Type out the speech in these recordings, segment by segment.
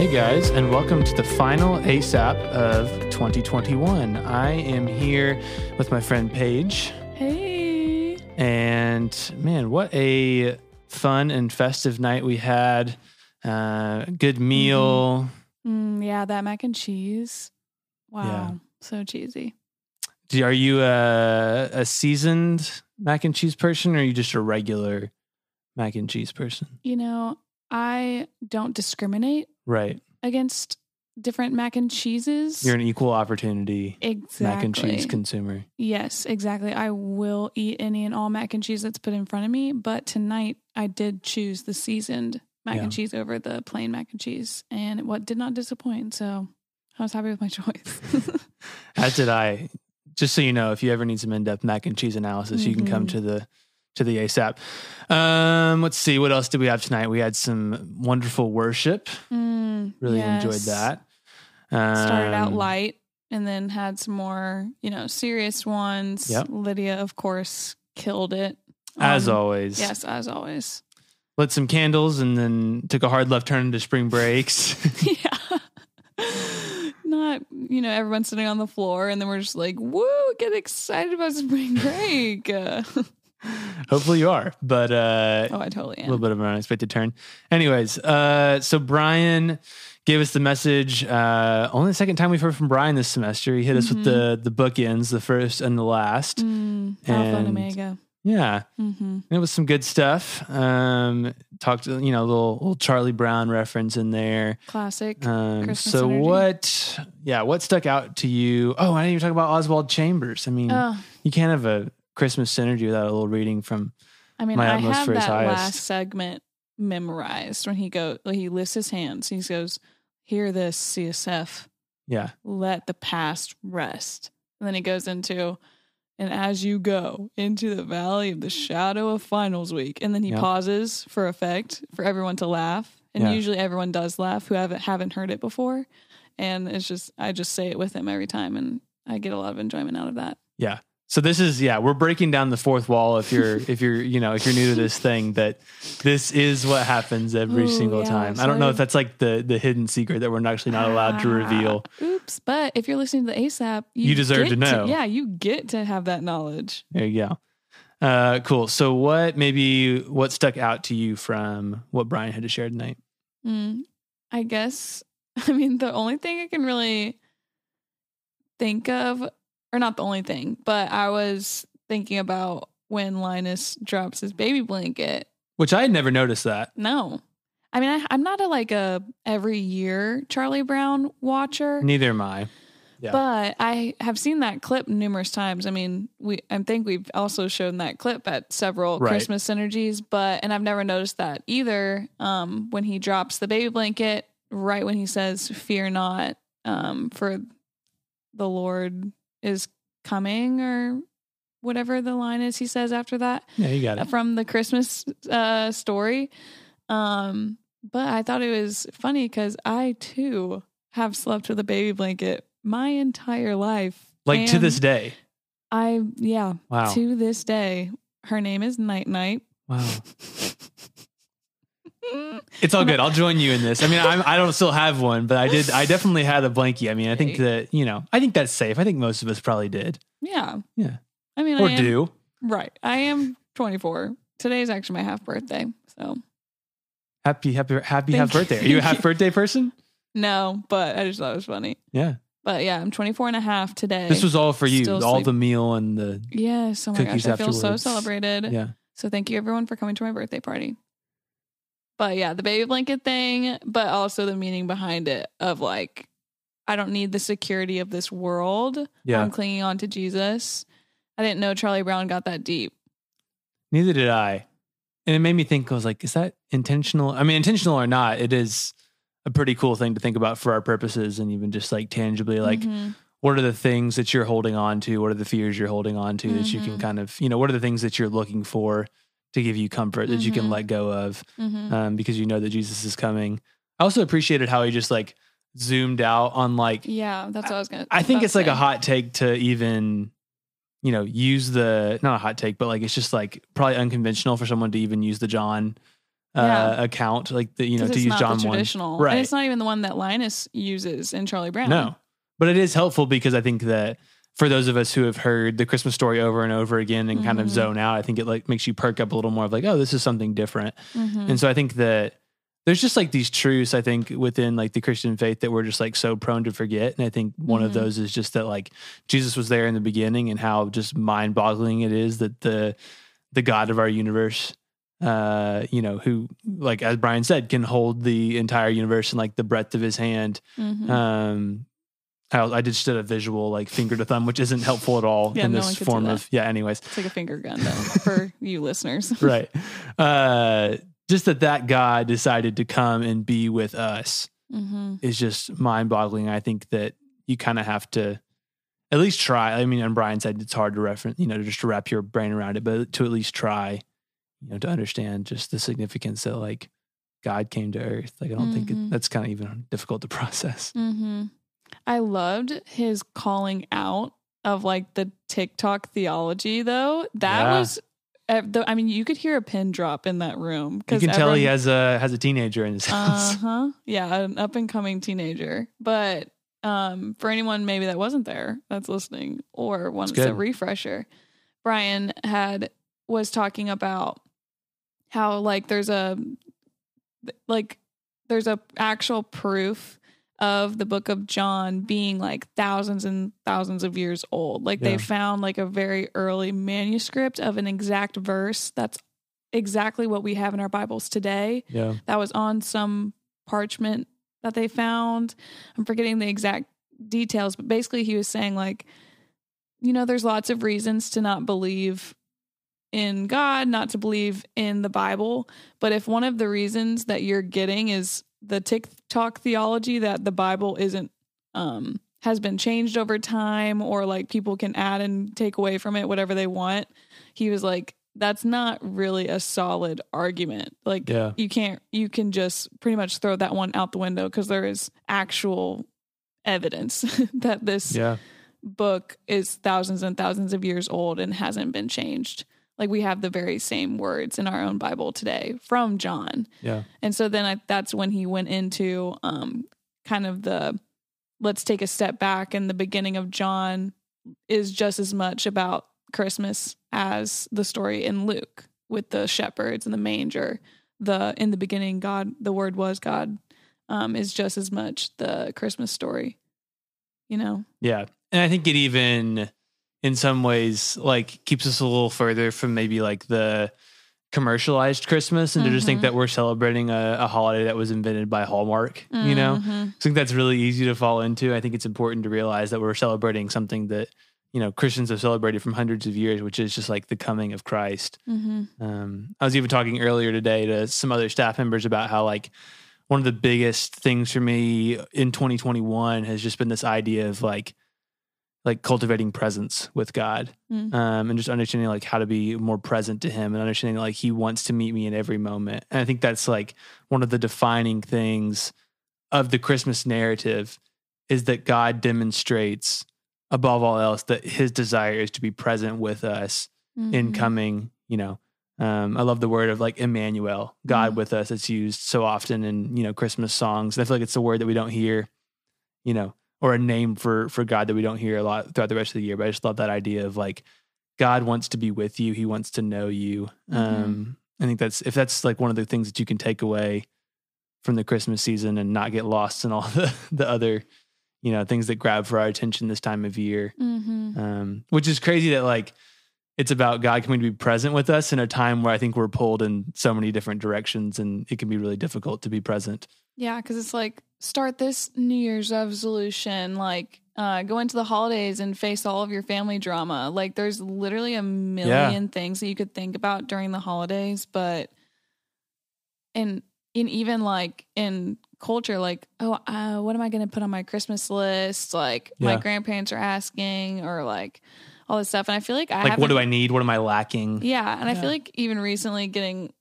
Hey guys, and welcome to the final ASAP of 2021. I am here with my friend Paige, Hey. and man, what a fun and festive night we had. Uh, good meal. Mm, yeah, that mac and cheese. Wow. Yeah. So cheesy. Do, are you a, a seasoned mac and cheese person, or are you just a regular mac and cheese person? You know, I don't discriminate Right. against different mac and cheeses. You're an equal opportunity exactly. mac and cheese consumer. yes, exactly. I will eat any and all mac and cheese that's put in front of me, but tonight I did choose the seasoned mac Yeah. and cheese over the plain mac and cheese, and what did not disappoint. So I was happy with my choice. As did I. Just so you know, if you ever need some in-depth mac and cheese analysis, you can come Mhm. to the to the ASAP. Um, let's see, what else did we have tonight? We had some wonderful worship. Mm, Really enjoyed that. Um, started out light and then had some more, you know, serious ones. Yep. Lydia, of course, killed it. As Um, always. Yes, as always. Lit some candles and then took a hard left turn into spring breaks. yeah. Not, you know, everyone sitting on the floor and then we're just like, woo, get excited about spring break. Hopefully you are. But uh oh, I totally am. a little bit of an unexpected turn. Anyways, uh, so Brian gave us the message. Uh, only the second time we've heard from Brian this semester. He hit us with the the bookends, the first and the last. Mm, Alpha and And- Omega. Yeah, hmm it was some good stuff. Um, talked, you know, a little, little Charlie Brown reference in there. Classic. Um, Christmas Synergy. what? Yeah, what stuck out to you? Oh, I didn't even talk about Oswald Chambers. I mean, Oh, you can't have a Christmas synergy without a little reading from. I mean, My I have that highest. last segment memorized when he go he lifts his hands. He goes, "Hear this, CSF. Yeah, Let the past rest." And then he goes into, "And as you go into the valley of the shadow of finals week," and then he Yeah. pauses for effect for everyone to laugh. And Yeah. usually everyone does laugh who haven't haven't heard it before. And it's just I just say it with him every time, and I get a lot of enjoyment out of that. yeah. So this is yeah, we're breaking down the fourth wall. If you're if you're you know if you're new to this thing, that this is what happens every Ooh, single yeah, time. I don't know if that's like the the hidden secret that we're actually not allowed to reveal. Ah, Oops! But if you're listening to the ASAP, you, You deserve to know. yeah, you get to have that knowledge. There you go. Uh, cool. So what maybe what stuck out to you from what Brian had to share tonight? Mm, I guess. I mean, the only thing I can really think of, or not the only thing, but I was thinking about when Linus drops his baby blanket. Which I had never noticed that. No. I mean, I, I'm not a like a every year Charlie Brown watcher. Neither am I. Yeah. But I have seen that clip numerous times. I mean, we I think we've also shown that clip at several Right. Christmas synergies, but and I've never noticed that either. Um, when he drops the baby blanket, right when he says, "Fear not," um, for the Lord is coming, or whatever the line is he says after that Yeah, you got it. from the Christmas uh, story. Um, but I thought it was funny because I too have slept with a baby blanket my entire life. Like to this day. I yeah. Wow. To this day, her name is Night Night. Wow. It's all good. I'll join you in this. I mean, I'm, I don't still have one, but I did. I definitely had a blankie. I mean, I think that you know, I think that's safe. I think most of us probably did, yeah. Yeah. I mean, or I am, do. right. I am 24. Today is actually my half birthday. So Happy, happy, happy Thank half birthday. Are you a half birthday person? no, but I just thought it was funny. Yeah. But yeah, I'm 24 and a half today. This was all for you. Still all sleep- the meal and the Yes. Oh my gosh. I feel so celebrated. yeah. So thank you everyone for coming to my birthday party. But yeah, the baby blanket thing, but also the meaning behind it of like, I don't need the security of this world. Yeah. I'm clinging on to Jesus. I didn't know Charlie Brown got that deep. Neither did I. And it made me think, I was like, is that intentional? I mean, intentional or not, it is a pretty cool thing to think about for our purposes and even just like tangibly, like, Mhm. what are the things that you're holding on to? What are the fears you're holding on to that you can Mhm. kind of, you know, what are the things that you're looking for to give you comfort that you can Mhm. let go of Mhm. um, because you know that Jesus is coming? I also appreciated how he just like zoomed out on like, yeah, that's what I was gonna. I think it's like a hot take to even, you know, use the not a hot take, but like it's just like probably unconventional for someone to even use the John uh, Yeah. account, like the you know to use John the one. traditional, Right. And it's not even the one that Linus uses in Charlie Brown. No, but it is helpful because I think that for those of us who have heard the Christmas story over and over again and kind of Mhm. zone out, I think it like makes you perk up a little more of like, oh, this is something different. Mhm. And so I think that there's just like these truths I think within like the Christian faith that we're just like so prone to forget. And I think one of Mhm. those is just that like Jesus was there in the beginning and how just mind boggling it is that the the God of our universe uh you know who like as Brian said can hold the entire universe in like the breadth of his hand Mhm. um I, I just did a visual like finger to thumb which isn't helpful at all Yeah, in no this one could see form of yeah anyways. It's like a finger gun though for you listeners. right. Uh just that that god decided to come and be with us hmm is just mind boggling i think that you kind of have to at least try. I mean and brian said it's hard to reference you know just to wrap your brain around it but to at least try you know to understand just the significance that like god came to earth. Like i don't think Mhm. it, that's kind of even difficult to process. Hmm I loved his calling out of like the TikTok theology, though. That Yeah. was, uh, I mean, you could hear a pin drop in that room you can tell he has a has a teenager in his house. Uh huh. Yeah, an up and coming teenager. But um, for anyone maybe that wasn't there that's listening or wants a refresher, Brian had was talking about how like there's a like there's a actual proof of the book of John being like thousands and thousands of years old. Like Yeah. they found like a very early manuscript of an exact verse that's exactly what we have in our Bibles today yeah that was on some parchment that they found. I'm forgetting the exact details, but basically he was saying like you know there's lots of reasons to not believe in God, not to believe in the Bible, but if one of the reasons that you're getting is the TikTok theology that the Bible isn't um has been changed over time or like people can add and take away from it whatever they want. He was like that's not really a solid argument. Like Yeah. you can't you can just pretty much throw that one out the window because there is actual evidence that this yeah book is thousands and thousands of years old and hasn't been changed. Like we have the very same words in our own Bible today from John. yeah And so then I, that's when he went into um, kind of the let's take a step back. And the beginning of John is just as much about Christmas as the story in Luke with the shepherds and the manger. The in the beginning, God, the word was God, um, is just as much the Christmas story. You know, Yeah. And I think it even in some ways like keeps us a little further from maybe like the commercialized Christmas and to just think Mhm. that we're celebrating a, a holiday that was invented by Hallmark, you know? Mhm. I think that's really easy to fall into. I think it's important to realize that we're celebrating something that, you know, Christians have celebrated from hundreds of years, which is just like the coming of Christ. Mhm. Um, I was even talking earlier today to some other staff members about how like one of the biggest things for me in 2021 has just been this idea of like like cultivating presence with God Mm. um, and just understanding like how to be more present to Him and understanding like He wants to meet me in every moment. And I think that's like one of the defining things of the Christmas narrative is that God demonstrates above all else that His desire is to be present with us in Mhm. coming, you know. Um, I love the word of like Emmanuel, God Mhm. with us. It's used so often in, you know, Christmas songs. And I feel like it's a word that we don't hear, you know, or a name for for God that we don't hear a lot throughout the rest of the year. But I just love that idea of like God wants to be with you. He wants to know you. Mhm. Um, I think that's if that's like one of the things that you can take away from the Christmas season and not get lost in all the the other, you know, things that grab for our attention this time of year Mhm. um, which is crazy that like it's about God coming to be present with us in a time where I think we're pulled in so many different directions, and it can be really difficult to be present. Yeah, because it's like start this New Year's resolution, like uh, go into the holidays and face all of your family drama. Like there's literally a million things that you could think about during the holidays, but and in even like in culture, like oh, uh, what am I going to put on my Christmas list? Like my grandparents are asking, or like all this stuff, and I feel like I like, what do I need? What am I lacking? Yeah, and I feel like even recently getting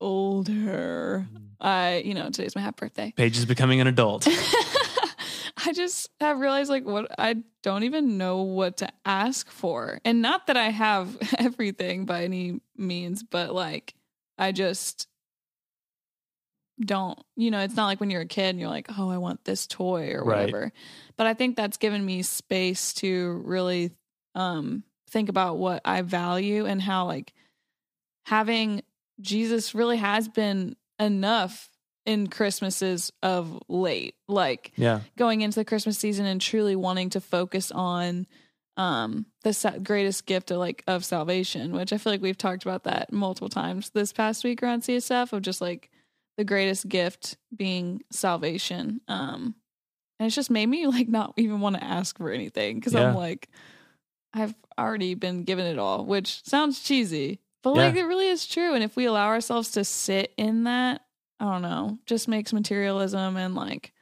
older, I you know today's my half birthday. Paige is becoming an adult. I just have realized like what I don't even know what to ask for. And not that I have everything by any means, but like I just don't, you know, it's not like when you're a kid and you're like, oh, I want this toy or Right. whatever. But I think that's given me space to really um, think about what I value and how, like, having Jesus really has been enough in Christmases of late. Like, Yeah. going into the Christmas season and truly wanting to focus on um the sa- greatest gift of like of salvation, which I feel like we've talked about that multiple times this past week around CSF of just like the greatest gift being salvation. Um and it's just made me like not even want to ask for anything because Yeah. I'm like I've already been given it all, which sounds cheesy, but like Yeah. it really is true. And if we allow ourselves to sit in that, I don't know, just makes materialism and like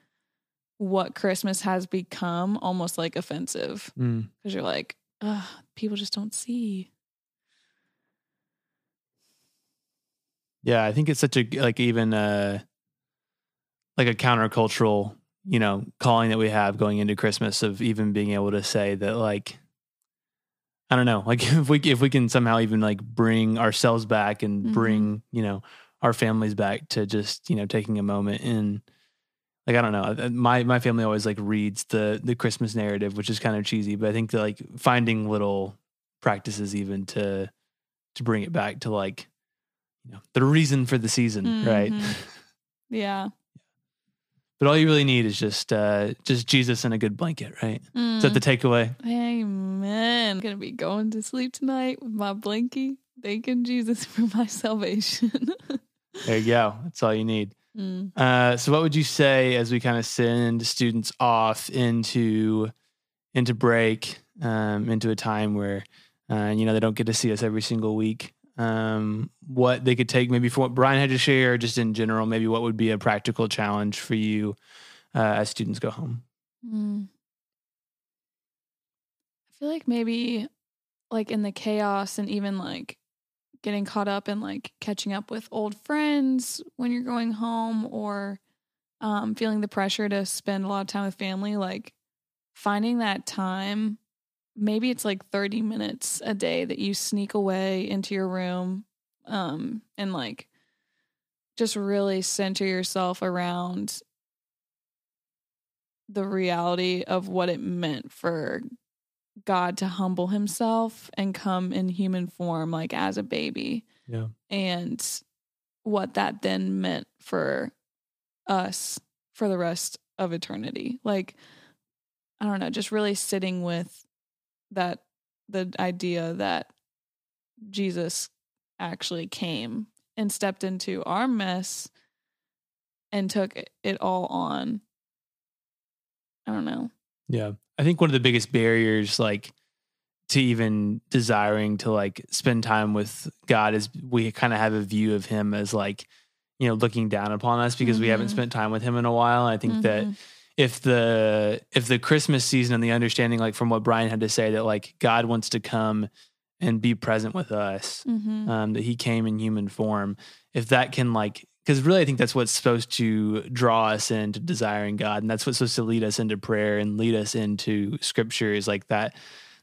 what Christmas has become almost like offensive Mm. because you're like, Ugh, people just don't see. Yeah, I think it's such a like even uh like a countercultural, you know, calling that we have going into Christmas of even being able to say that like I don't know, like if we if we can somehow even like bring ourselves back and Mhm. bring, you know, our families back to just, you know, taking a moment and like I don't know, uh, my my family always like reads the the Christmas narrative, which is kind of cheesy, but I think like finding little practices even to to bring it back to like you know the reason for the season right Mhm. Yeah. But all you really need is just uh just jesus and a good blanket right is that the takeaway Mm. Amen. gonna be going to sleep tonight with my blankie, thanking Jesus for my salvation. there you go that's all you need Mm. uh so what would you say as we kind of send students off into into break um into a time where uh you know they don't get to see us every single week um what they could take maybe for what brian had to share just in general maybe what would be a practical challenge for you uh, as students go home Mm. I feel like maybe like in the chaos and even like getting caught up in like catching up with old friends when you're going home or um, feeling the pressure to spend a lot of time with family, like finding that time. Maybe it's like 30 minutes a day that you sneak away into your room um, and like just really center yourself around the reality of what it meant for God to humble himself and come in human form, like as a baby, yeah and what that then meant for us for the rest of eternity. Like, I don't know, just really sitting with that, the idea that Jesus actually came and stepped into our mess and took it all on. I don't know. Yeah. I think one of the biggest barriers, like, to even desiring to like spend time with God is we kind of have a view of him as like, you know, looking down upon us because we haven't Mhm. spent time with him in a while. I think that Mhm. If the if the Christmas season and the understanding, like from what Brian had to say, that like God wants to come and be present with us, Mhm. um, that he came in human form, if that can like because really I think that's what's supposed to draw us into desiring God, and that's what's supposed to lead us into prayer and lead us into Scripture is like that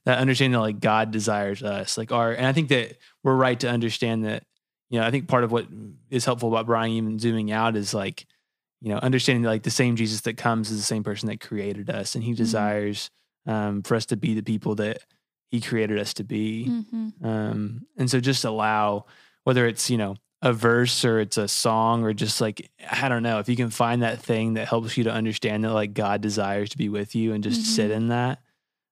that understanding that like God desires us, like our, and I think that we're right to understand that. You know, I think part of what is helpful about Brian even zooming out is like, you know, understanding like the same Jesus that comes is the same person that created us, and He desires um, for us to be the people that He created us to be. Mhm. Um, and so just allow whether it's, you know, a verse or it's a song or just like, I don't know, if you can find that thing that helps you to understand that like God desires to be with you and just sit Mhm. in that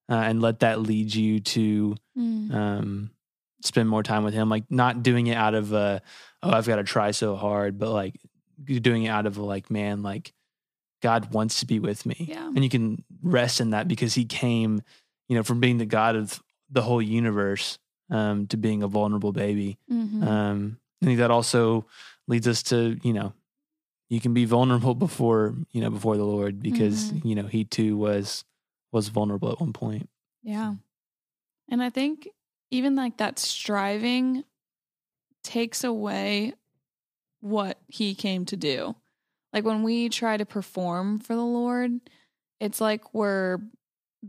uh, and let that lead you to Mm. um, spend more time with Him. Like not doing it out of a, oh, I've got to try so hard, but like doing it out of a like, man, like God wants to be with me. Yeah. And you can rest in that because He came, you know, from being the God of the whole universe um, to being a vulnerable baby. Mhm. Um, I think that also leads us to, you know, you can be vulnerable before, you know, before the Lord because, Mhm. you know, he too was was vulnerable at one point. Yeah. And I think even like that striving takes away what he came to do. Like when we try to perform for the Lord, it's like we're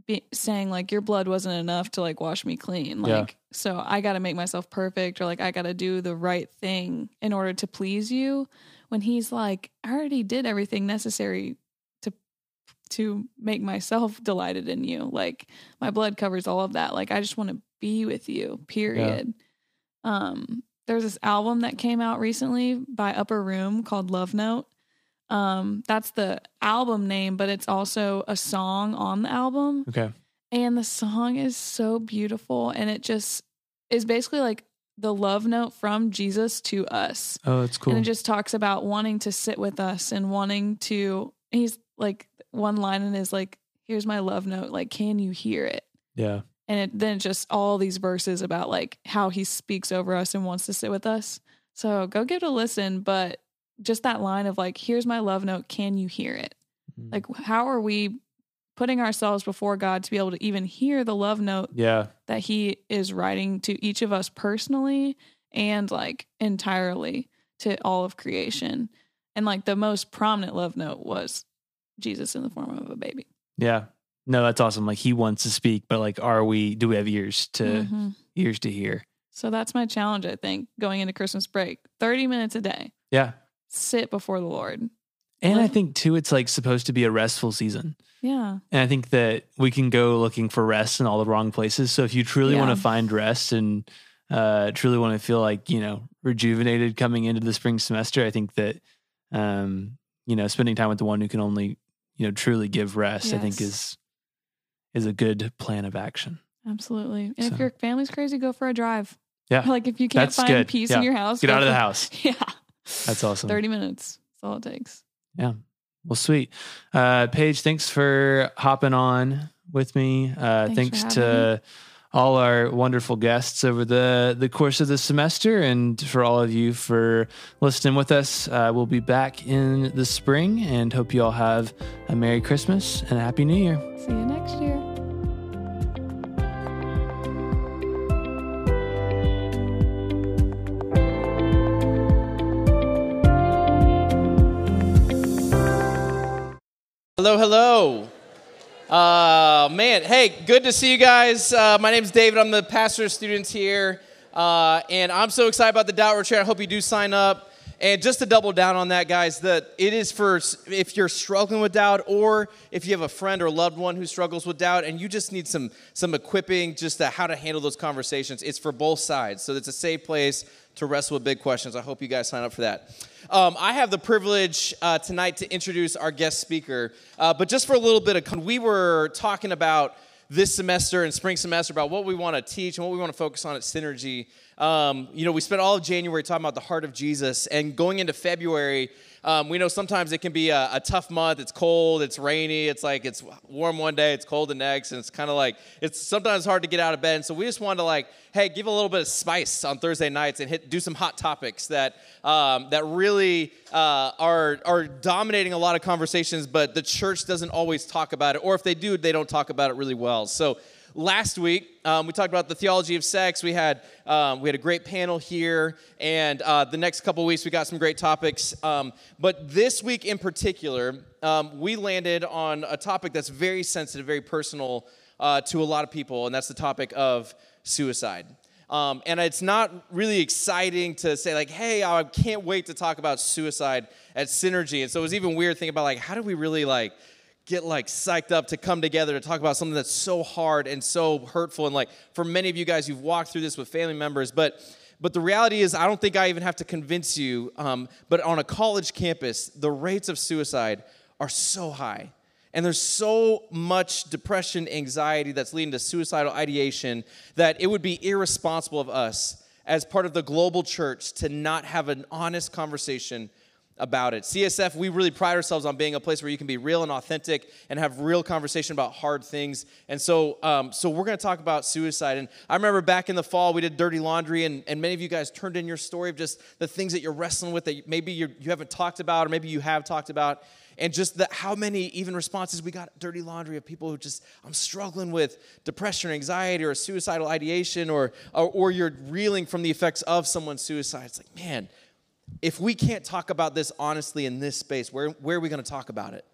be, saying like your blood wasn't enough to like wash me clean. Yeah. Like so I got to make myself perfect or like I got to do the right thing in order to please you when he's like I already did everything necessary to to make myself delighted in you. Like my blood covers all of that. Like I just want to be with you. Period. Um there's this album that came out recently by Upper Room called Love Note. Um that's the album name, but it's also a song on the album. Okay. And the song is so beautiful and it just is basically like the love note from Jesus to us. Oh, that's cool. And it just talks about wanting to sit with us and wanting to he's like one line and is like, here's my love note. Like, can you hear it? yeah. And it, then just all these verses about like how he speaks over us and wants to sit with us. So go give it a listen. But just that line of like, here's my love note. Can you hear it? Mhm. Like, how are we putting ourselves before God to be able to even hear the love note Yeah. that he is writing to each of us personally and like entirely to all of creation. And like the most prominent love note was Jesus in the form of a baby. Yeah. No, that's awesome. Like he wants to speak, but like, are we? Do we have ears to Mhm. ears to hear? So that's my challenge, I think, going into Christmas break 30 minutes a day, Yeah. sit before the Lord. And I think too, it's like supposed to be a restful season. Yeah. And I think that we can go looking for rest in all the wrong places. So if you truly want to find rest and uh, truly want to feel like, you know, rejuvenated coming into the spring semester, I think that, um, you know, spending time with the one who can only, you know, truly give rest, I think is, is a good plan of action. Absolutely. And So- if your family's crazy, go for a drive. Yeah. Like if you can't That's find good. peace Yeah. in your house, Get out of the house. Yeah. That's awesome. 30 minutes. That's all it takes. Yeah. Well, sweet. Uh, Paige, thanks for hopping on with me. Uh, Thanks thanks to all our wonderful guests over the, the course of the semester and for all of you for listening with us. Uh, we'll be back in the spring and hope you all have a Merry Christmas and a Happy New Year. See you next year. Hello, hello. Uh, man, hey, good to see you guys. Uh, my name's David. I'm the pastor of students here. Uh, and I'm so excited about the Doubt Retreat. I hope you do sign up. And just to double down on that, guys, that it is for if you're struggling with doubt or if you have a friend or loved one who struggles with doubt and you just need some some equipping just to how to handle those conversations. It's for both sides. So it's a safe place to wrestle with big questions. I hope you guys sign up for that. Um, I have the privilege uh, tonight to introduce our guest speaker. Uh, but just for a little bit of, we were talking about this semester and spring semester about what we want to teach and what we want to focus on at Synergy. Um, you know, we spent all of January talking about the heart of Jesus, and going into February, um, we know sometimes it can be a, a tough month. It's cold, it's rainy, it's like it's warm one day, it's cold the next, and it's kind of like it's sometimes hard to get out of bed. And so we just wanted to like, hey, give a little bit of spice on Thursday nights and hit do some hot topics that um, that really uh, are are dominating a lot of conversations, but the church doesn't always talk about it, or if they do, they don't talk about it really well. So last week um, we talked about the theology of sex. We had um, we had a great panel here and uh, the next couple weeks we got some great topics. Um, but this week in particular um, we landed on a topic that's very sensitive very personal uh, to a lot of people and that's the topic of suicide. Um, and it's not really exciting to say like hey i can't wait to talk about suicide at synergy. And so it was even weird thinking about like how do we really like get like psyched up to come together to talk about something that's so hard and so hurtful. And like for many of you guys you've walked through this with family members but but the reality is i don't think i even have to convince you um, but on a college campus the rates of suicide are so high. And there's so much depression anxiety that's leading to suicidal ideation that it would be irresponsible of us as part of the global church to not have an honest conversation about it. CSF, we really pride ourselves on being a place where you can be real and authentic and have real conversation about hard things. And so, um, so we're going to talk about suicide. And I remember back in the fall, we did dirty laundry, and, and many of you guys turned in your story of just the things that you're wrestling with that maybe you're, you haven't talked about, or maybe you have talked about. And just the, how many even responses we got dirty laundry of people who just, I'm struggling with depression or anxiety or suicidal ideation, or, or, or you're reeling from the effects of someone's suicide. It's like, man, if we can't talk about this honestly in this space, where, where are we going to talk about it?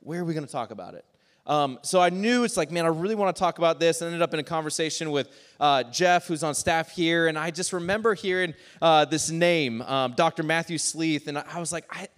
Where are we going to talk about it? Um, so I knew it's like, man, I really want to talk about this. I ended up in a conversation with uh, Jeff, who's on staff here, and I just remember hearing uh, this name, um, Dr. Matthew Sleeth, and I was like, I,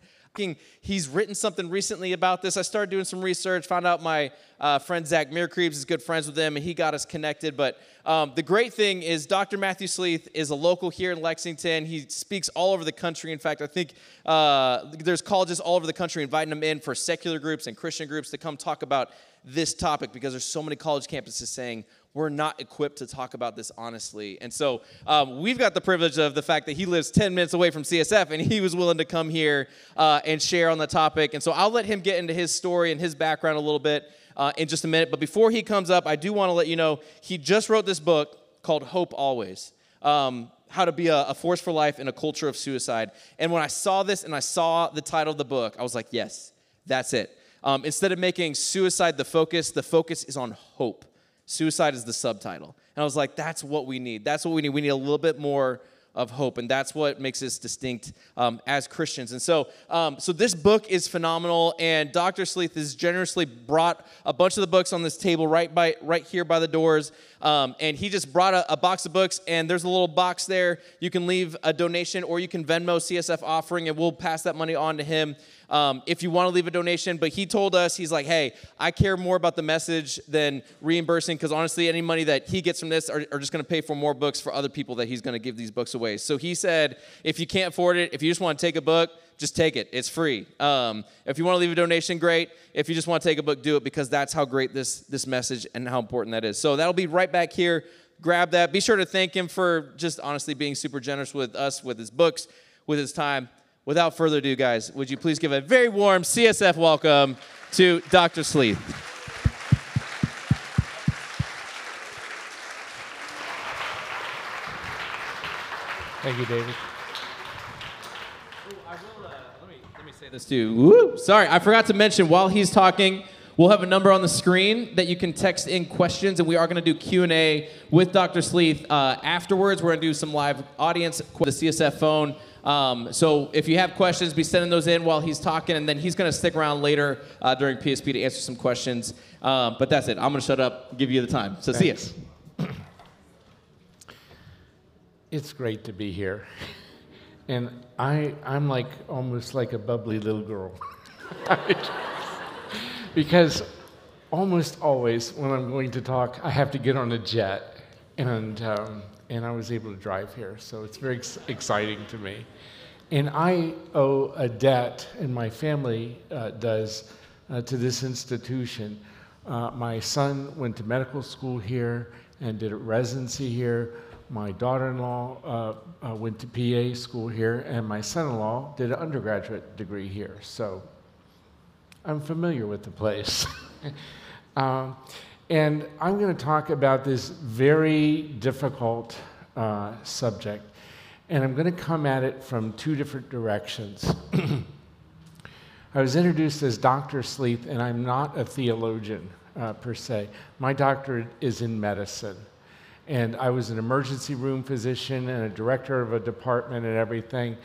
he's written something recently about this. I started doing some research, found out my uh, friend Zach Meerkreebs is good friends with him, and he got us connected. But um, the great thing is, Dr. Matthew Sleeth is a local here in Lexington. He speaks all over the country. In fact, I think uh, there's colleges all over the country inviting him in for secular groups and Christian groups to come talk about this topic because there's so many college campuses saying we're not equipped to talk about this honestly. And so um, we've got the privilege of the fact that he lives 10 minutes away from CSF and he was willing to come here uh, and share on the topic. And so I'll let him get into his story and his background a little bit uh, in just a minute. But before he comes up, I do want to let you know he just wrote this book called Hope Always. Um, how to be a, a, force for life in a culture of suicide. And when I saw this and I saw the title of the book, I was like, yes, that's it. Um, instead of making suicide the focus, the focus is on hope. Suicide is the subtitle. And I was like, that's what we need. That's what we need. We need a little bit more of hope, and that's what makes us distinct um, as Christians. And so, um, so this book is phenomenal, and Dr. Sleeth has generously brought a bunch of the books on this table right by right here by the doors. Um, and he just brought a, a, box of books, and there's a little box there. You can leave a donation, or you can Venmo CSF offering, and we'll pass that money on to him um, if you want to leave a donation. But he told us, he's like, hey, I care more about the message than reimbursing because honestly, any money that he gets from this are, are just going to pay for more books for other people that he's going to give these books away. So he said, if you can't afford it, if you just want to take a book, just take it. It's free. Um, if you want to leave a donation, great. If you just want to take a book, do it because that's how great this this message and how important that is. So that'll be right back here. Grab that. Be sure to thank him for just honestly being super generous with us, with his books, with his time without further ado, guys, would you please give a very warm CSF welcome to Dr. Sleeth? Thank you, David. I will, uh, let, me, let me say this too. Woo! Sorry, I forgot to mention while he's talking, we'll have a number on the screen that you can text in questions, and we are going to do Q&A with Dr. Sleeth uh, afterwards. We're going to do some live audience, the CSF phone. Um, so if you have questions, be sending those in while he's talking, and then he's going to stick around later uh, during PSP to answer some questions. Um, but that's it. I'm going to shut up, give you the time. So Thanks. see you. It's great to be here. And I, I'm like almost like a bubbly little girl. because almost always when I'm going to talk, I have to get on a jet. And um, and I was able to drive here. So it's very ex- exciting to me. And I owe a debt, and my family uh, does, uh, to this institution. Uh, my son went to medical school here and did a residency here. My daughter in law uh, uh, went to PA school here, and my son in law did an undergraduate degree here. So I'm familiar with the place. um, and I'm going to talk about this very difficult uh, subject. And I'm going to come at it from two different directions. I was introduced as Dr. Sleeth, and I'm not a theologian uh, per se. My doctorate is in medicine. And I was an emergency room physician and a director of a department and everything.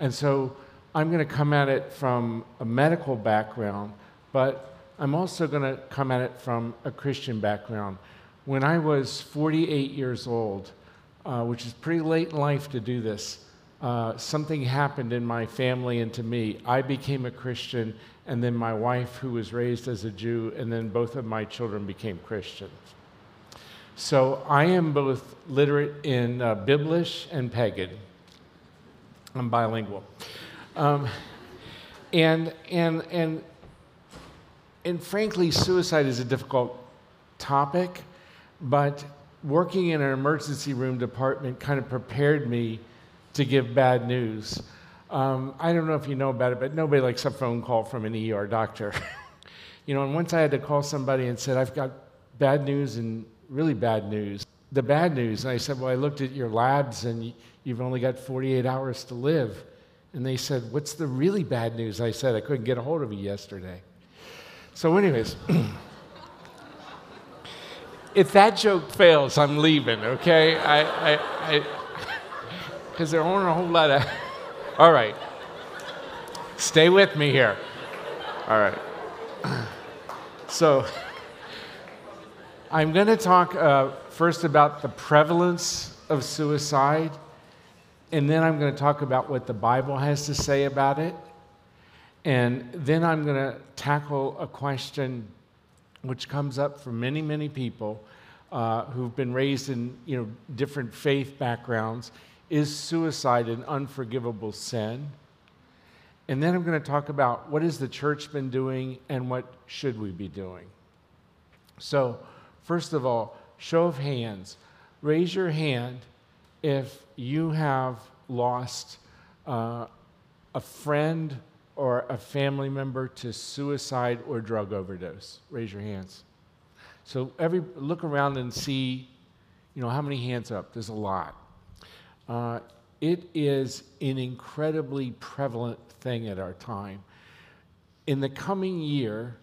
And so I'm going to come at it from a medical background, but I'm also going to come at it from a Christian background. When I was 48 years old, uh, which is pretty late in life to do this, uh, something happened in my family and to me. I became a Christian, and then my wife, who was raised as a Jew, and then both of my children became Christians. So I am both literate in uh, Biblish and pagan. I'm bilingual. Um, and, and, and and frankly, suicide is a difficult topic, but working in an emergency room department kind of prepared me to give bad news. Um, I don't know if you know about it, but nobody likes a phone call from an ER doctor. you know, and once I had to call somebody and said, I've got bad news and really bad news. The bad news, and I said, Well, I looked at your labs and you've only got 48 hours to live. And they said, What's the really bad news? I said, I couldn't get a hold of you yesterday. So, anyways, if that joke fails, I'm leaving, okay? I, I, because there aren't a whole lot of. All right. Stay with me here. All right. So, I'm going to talk uh, first about the prevalence of suicide, and then I'm going to talk about what the Bible has to say about it. And then I'm going to tackle a question which comes up for many, many people uh, who've been raised in you know, different faith backgrounds Is suicide an unforgivable sin? And then I'm going to talk about what has the church been doing and what should we be doing. So, first of all, show of hands. Raise your hand if you have lost uh, a friend or a family member to suicide or drug overdose. Raise your hands. So every look around and see, you know, how many hands up. There's a lot. Uh, it is an incredibly prevalent thing at our time. In the coming year,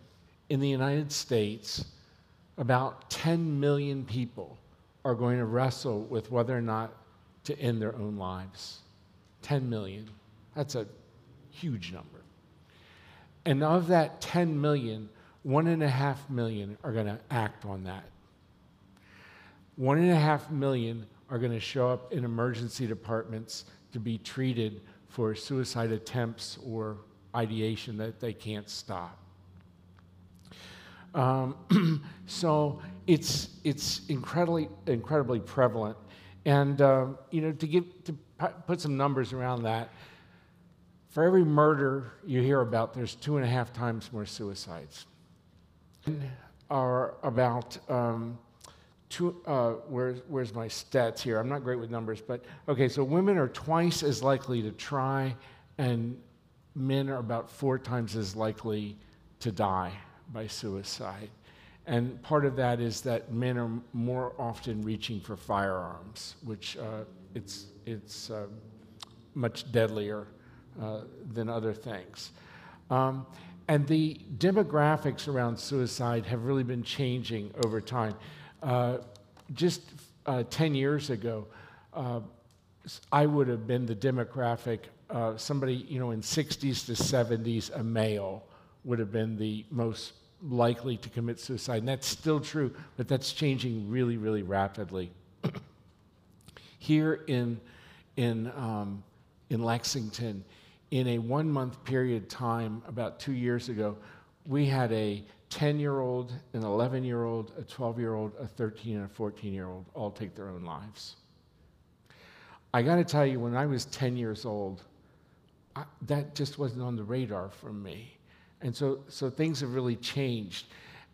in the United States, about 10 million people are going to wrestle with whether or not to end their own lives. 10 million. That's a huge number. And of that 10 million, one and a half million are going to act on that. One and a half million are going to show up in emergency departments to be treated for suicide attempts or ideation that they can't stop. Um, so it's, it's incredibly, incredibly prevalent. And, uh, you know, to, give, to put some numbers around that, for every murder you hear about, there's two and a half times more suicides. Are about um, two, uh, where's, where's my stats here? I'm not great with numbers, but okay, so women are twice as likely to try, and men are about four times as likely to die by suicide. And part of that is that men are more often reaching for firearms, which uh, it's, it's uh, much deadlier uh, than other things. Um, and the demographics around suicide have really been changing over time. Uh, just uh, 10 years ago, uh, I would have been the demographic, uh, somebody, you know, in 60s to 70s, a male would have been the most likely to commit suicide. And that's still true, but that's changing really, really rapidly. Here in, in, um, in Lexington, in a one month period time about two years ago, we had a 10 year old, an 11 year old, a 12 year old, a 13, and a 14 year old all take their own lives. I got to tell you, when I was 10 years old, I, that just wasn't on the radar for me. And so, so things have really changed.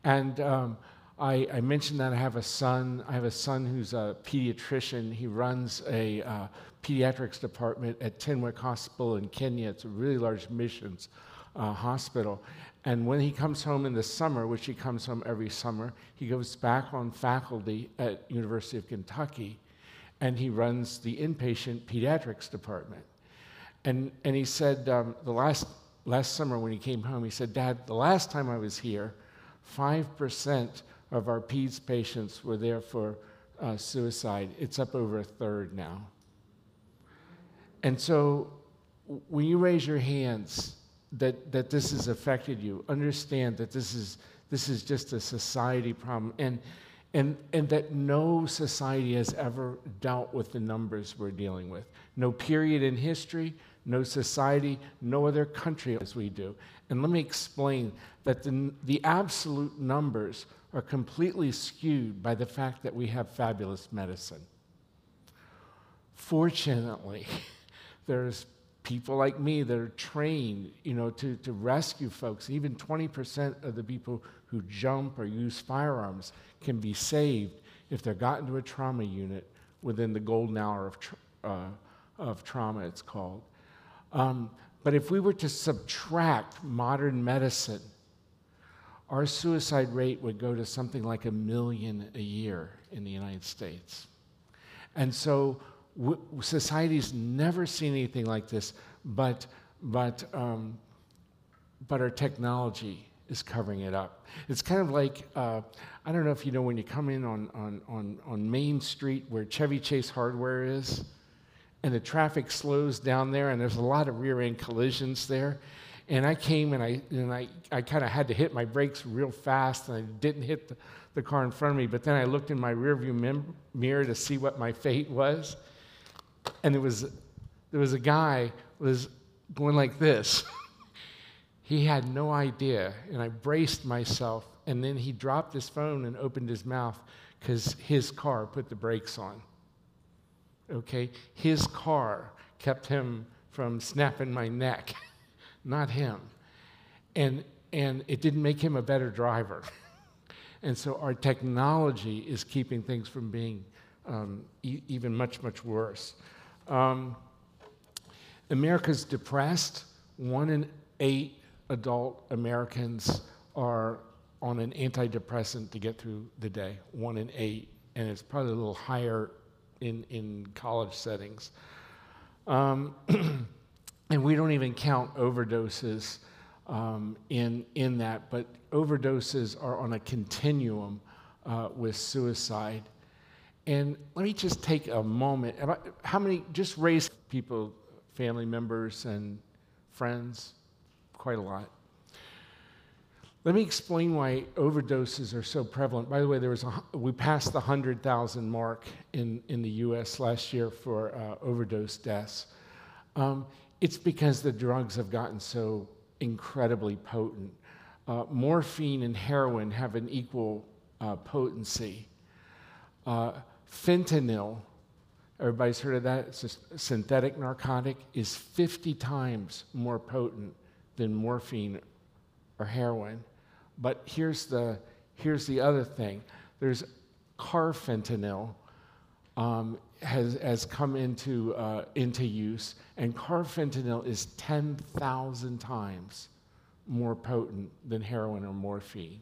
And um, I, I, mentioned that I have a son. I have a son who's a pediatrician. He runs a uh, pediatrics department at Tenwek Hospital in Kenya. It's a really large missions uh, hospital. And when he comes home in the summer, which he comes home every summer, he goes back on faculty at University of Kentucky, and he runs the inpatient pediatrics department. And, and he said um, the last, last summer when he came home, he said, Dad, the last time I was here, 5% of our PEDS patients were there for uh, suicide. It's up over a third now. And so when you raise your hands that, that this has affected you, understand that this is, this is just a society problem. And, and, and that no society has ever dealt with the numbers we're dealing with. No period in history, no society, no other country as we do. And let me explain that the, the absolute numbers are completely skewed by the fact that we have fabulous medicine. Fortunately, there's people like me that are trained, you know, to, to rescue folks. Even 20% of the people who jump or use firearms can be saved if they're gotten to a trauma unit within the golden hour of, tra- uh, of trauma, it's called. Um, but if we were to subtract modern medicine our suicide rate would go to something like a million a year in the United States. And so w- society's never seen anything like this, but, but, um, but our technology is covering it up. It's kind of like, uh, I don't know if you know when you come in on, on, on, on Main Street where Chevy Chase Hardware is, and the traffic slows down there, and there's a lot of rear end collisions there. And I came and I, and I, I kind of had to hit my brakes real fast, and I didn't hit the, the car in front of me. But then I looked in my rearview mem- mirror to see what my fate was. And there was, there was a guy was going like this. he had no idea, and I braced myself. And then he dropped his phone and opened his mouth because his car put the brakes on. Okay? His car kept him from snapping my neck, not him. And, and it didn't make him a better driver. and so our technology is keeping things from being um, e- even much, much worse. Um, America's depressed. One in eight adult Americans are on an antidepressant to get through the day. One in eight. And it's probably a little higher in, in college settings. Um, and we don't even count overdoses um, in, in that, but overdoses are on a continuum uh, with suicide. And let me just take a moment. How many, just raise people, family members, and friends? Quite a lot. Let me explain why overdoses are so prevalent. By the way, there was a, we passed the 100,000 mark in, in the US last year for uh, overdose deaths. Um, it's because the drugs have gotten so incredibly potent. Uh, morphine and heroin have an equal uh, potency. Uh, fentanyl, everybody's heard of that, it's a synthetic narcotic, is 50 times more potent than morphine or heroin. But here's the, here's the other thing there's carfentanil. Um, has, has come into, uh, into use, and carfentanil is 10,000 times more potent than heroin or morphine.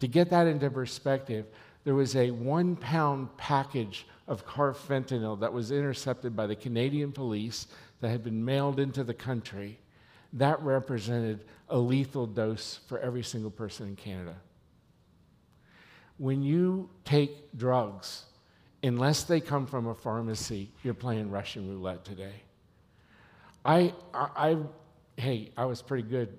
To get that into perspective, there was a one pound package of carfentanil that was intercepted by the Canadian police that had been mailed into the country. That represented a lethal dose for every single person in Canada. When you take drugs, unless they come from a pharmacy, you're playing Russian roulette today. I, I, I hey, I was pretty good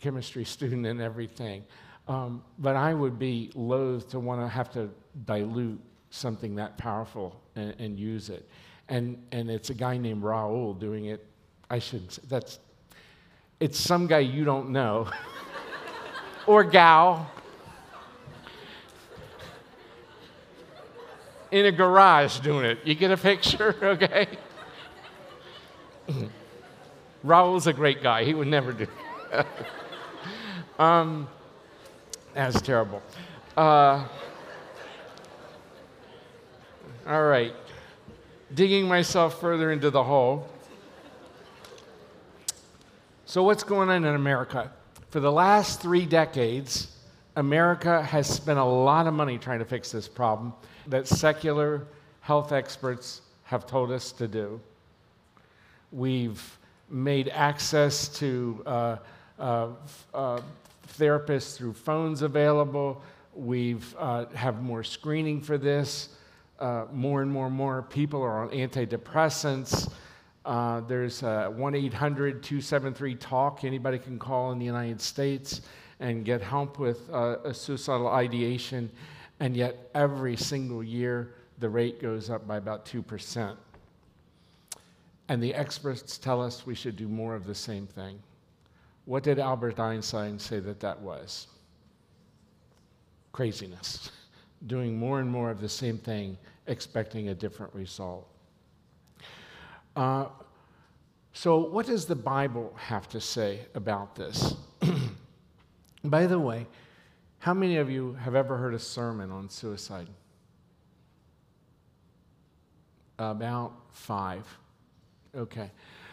chemistry student and everything, um, but I would be loath to want to have to dilute something that powerful and, and, use it. And, and it's a guy named Raul doing it. I should, that's it's some guy you don't know or gal in a garage doing it. You get a picture, okay? Raul's a great guy. He would never do that. um, that's terrible. Uh, all right. Digging myself further into the hole. So, what's going on in America? For the last three decades, America has spent a lot of money trying to fix this problem that secular health experts have told us to do. We've made access to uh, uh, uh, therapists through phones available. We've uh, have more screening for this. Uh, more and more and more people are on antidepressants. Uh, there's 1 800 273 TALK. Anybody can call in the United States and get help with a suicidal ideation. And yet, every single year, the rate goes up by about 2%. And the experts tell us we should do more of the same thing. What did Albert Einstein say that that was? Craziness. Doing more and more of the same thing, expecting a different result. Uh, so, what does the Bible have to say about this? By the way, how many of you have ever heard a sermon on suicide? About five. Okay.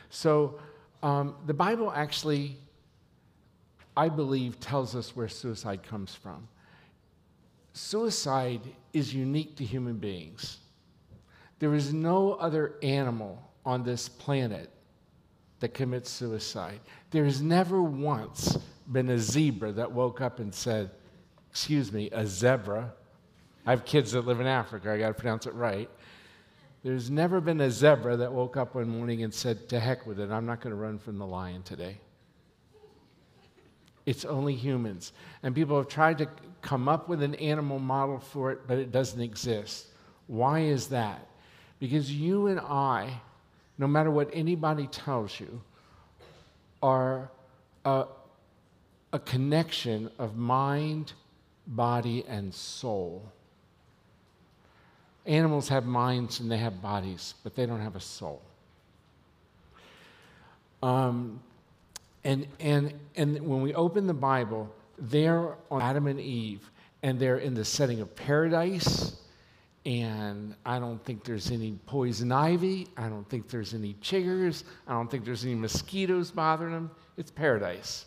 So, um, the Bible actually, I believe, tells us where suicide comes from. Suicide is unique to human beings. There is no other animal on this planet that commits suicide. There has never once been a zebra that woke up and said, Excuse me, a zebra. I have kids that live in Africa, I got to pronounce it right. There's never been a zebra that woke up one morning and said, To heck with it, I'm not going to run from the lion today. It's only humans. And people have tried to come up with an animal model for it, but it doesn't exist. Why is that? Because you and I, no matter what anybody tells you, are a, a connection of mind, body, and soul. Animals have minds and they have bodies, but they don't have a soul. Um, and, and, and when we open the Bible, they're on Adam and Eve, and they're in the setting of paradise. And I don't think there's any poison ivy. I don't think there's any chiggers. I don't think there's any mosquitoes bothering them. It's paradise.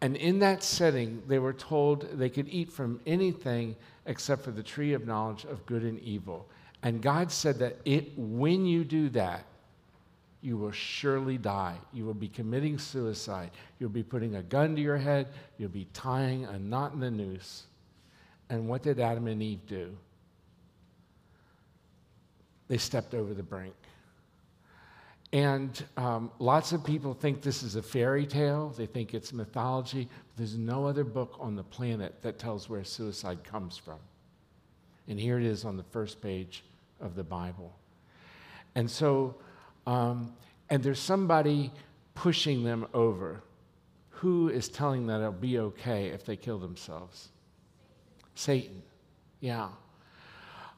And in that setting, they were told they could eat from anything except for the tree of knowledge of good and evil. And God said that it, when you do that, you will surely die. You will be committing suicide. You'll be putting a gun to your head. You'll be tying a knot in the noose. And what did Adam and Eve do? They stepped over the brink. And um, lots of people think this is a fairy tale, they think it's mythology. There's no other book on the planet that tells where suicide comes from. And here it is on the first page of the Bible. And so, um, and there's somebody pushing them over. Who is telling them it'll be okay if they kill themselves? Satan. Yeah.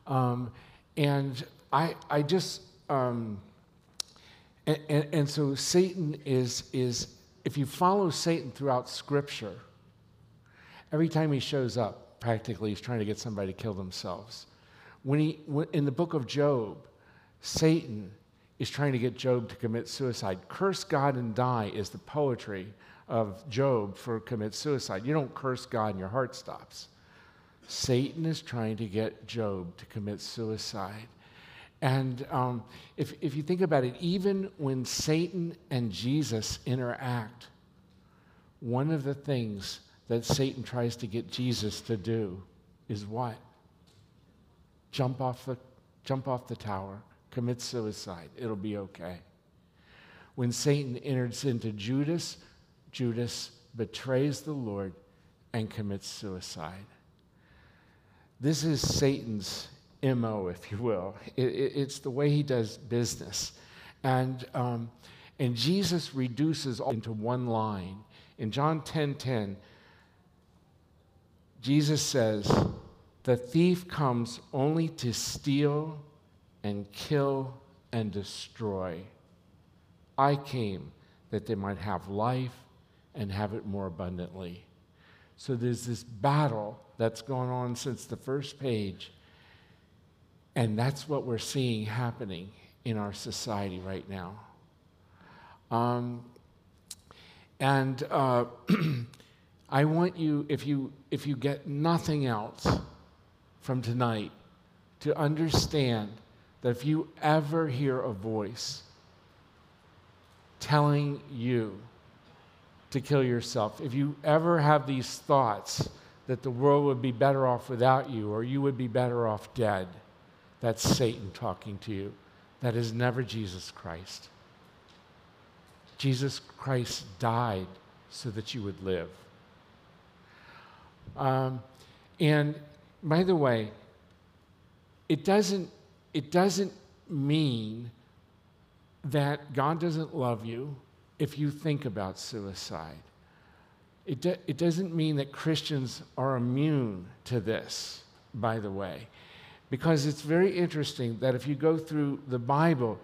Um, and I, I just, um, and, and, and, so Satan is, is, if you follow Satan throughout Scripture, every time he shows up, practically, he's trying to get somebody to kill themselves. When he, in the book of Job, Satan is trying to get Job to commit suicide. Curse God and die is the poetry of Job for commit suicide. You don't curse God and your heart stops. Satan is trying to get Job to commit suicide. And um, if, if you think about it, even when Satan and Jesus interact, one of the things that Satan tries to get Jesus to do is what? Jump off the, jump off the tower, commit suicide. It'll be okay. When Satan enters into Judas, Judas betrays the Lord and commits suicide. This is Satan's MO, if you will. It, it, it's the way he does business. And, um, and Jesus reduces all into one line. In John 10 10, Jesus says, The thief comes only to steal and kill and destroy. I came that they might have life and have it more abundantly. So there's this battle that's gone on since the first page and that's what we're seeing happening in our society right now. Um, and uh, I want you, if you, if you get nothing else from tonight, to understand that if you ever hear a voice telling you to kill yourself, if you ever have these thoughts that the world would be better off without you or you would be better off dead, that's Satan talking to you. That is never Jesus Christ. Jesus Christ died so that you would live. Um, and by the way, it doesn't, it doesn't mean that God doesn't love you if you think about suicide. It, do, it doesn't mean that Christians are immune to this, by the way. Because it's very interesting that if you go through the Bible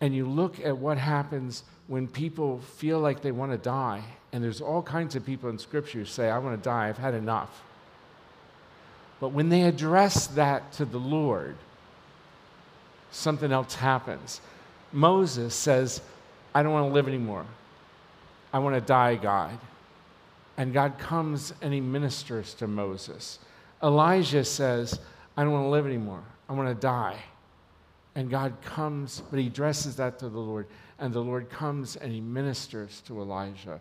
and you look at what happens when people feel like they want to die, and there's all kinds of people in Scripture who say, I want to die, I've had enough. But when they address that to the Lord, something else happens. Moses says, I don't want to live anymore. I want to die, God. And God comes and he ministers to Moses. Elijah says, I don't want to live anymore. I want to die. And God comes, but he addresses that to the Lord. And the Lord comes and he ministers to Elijah.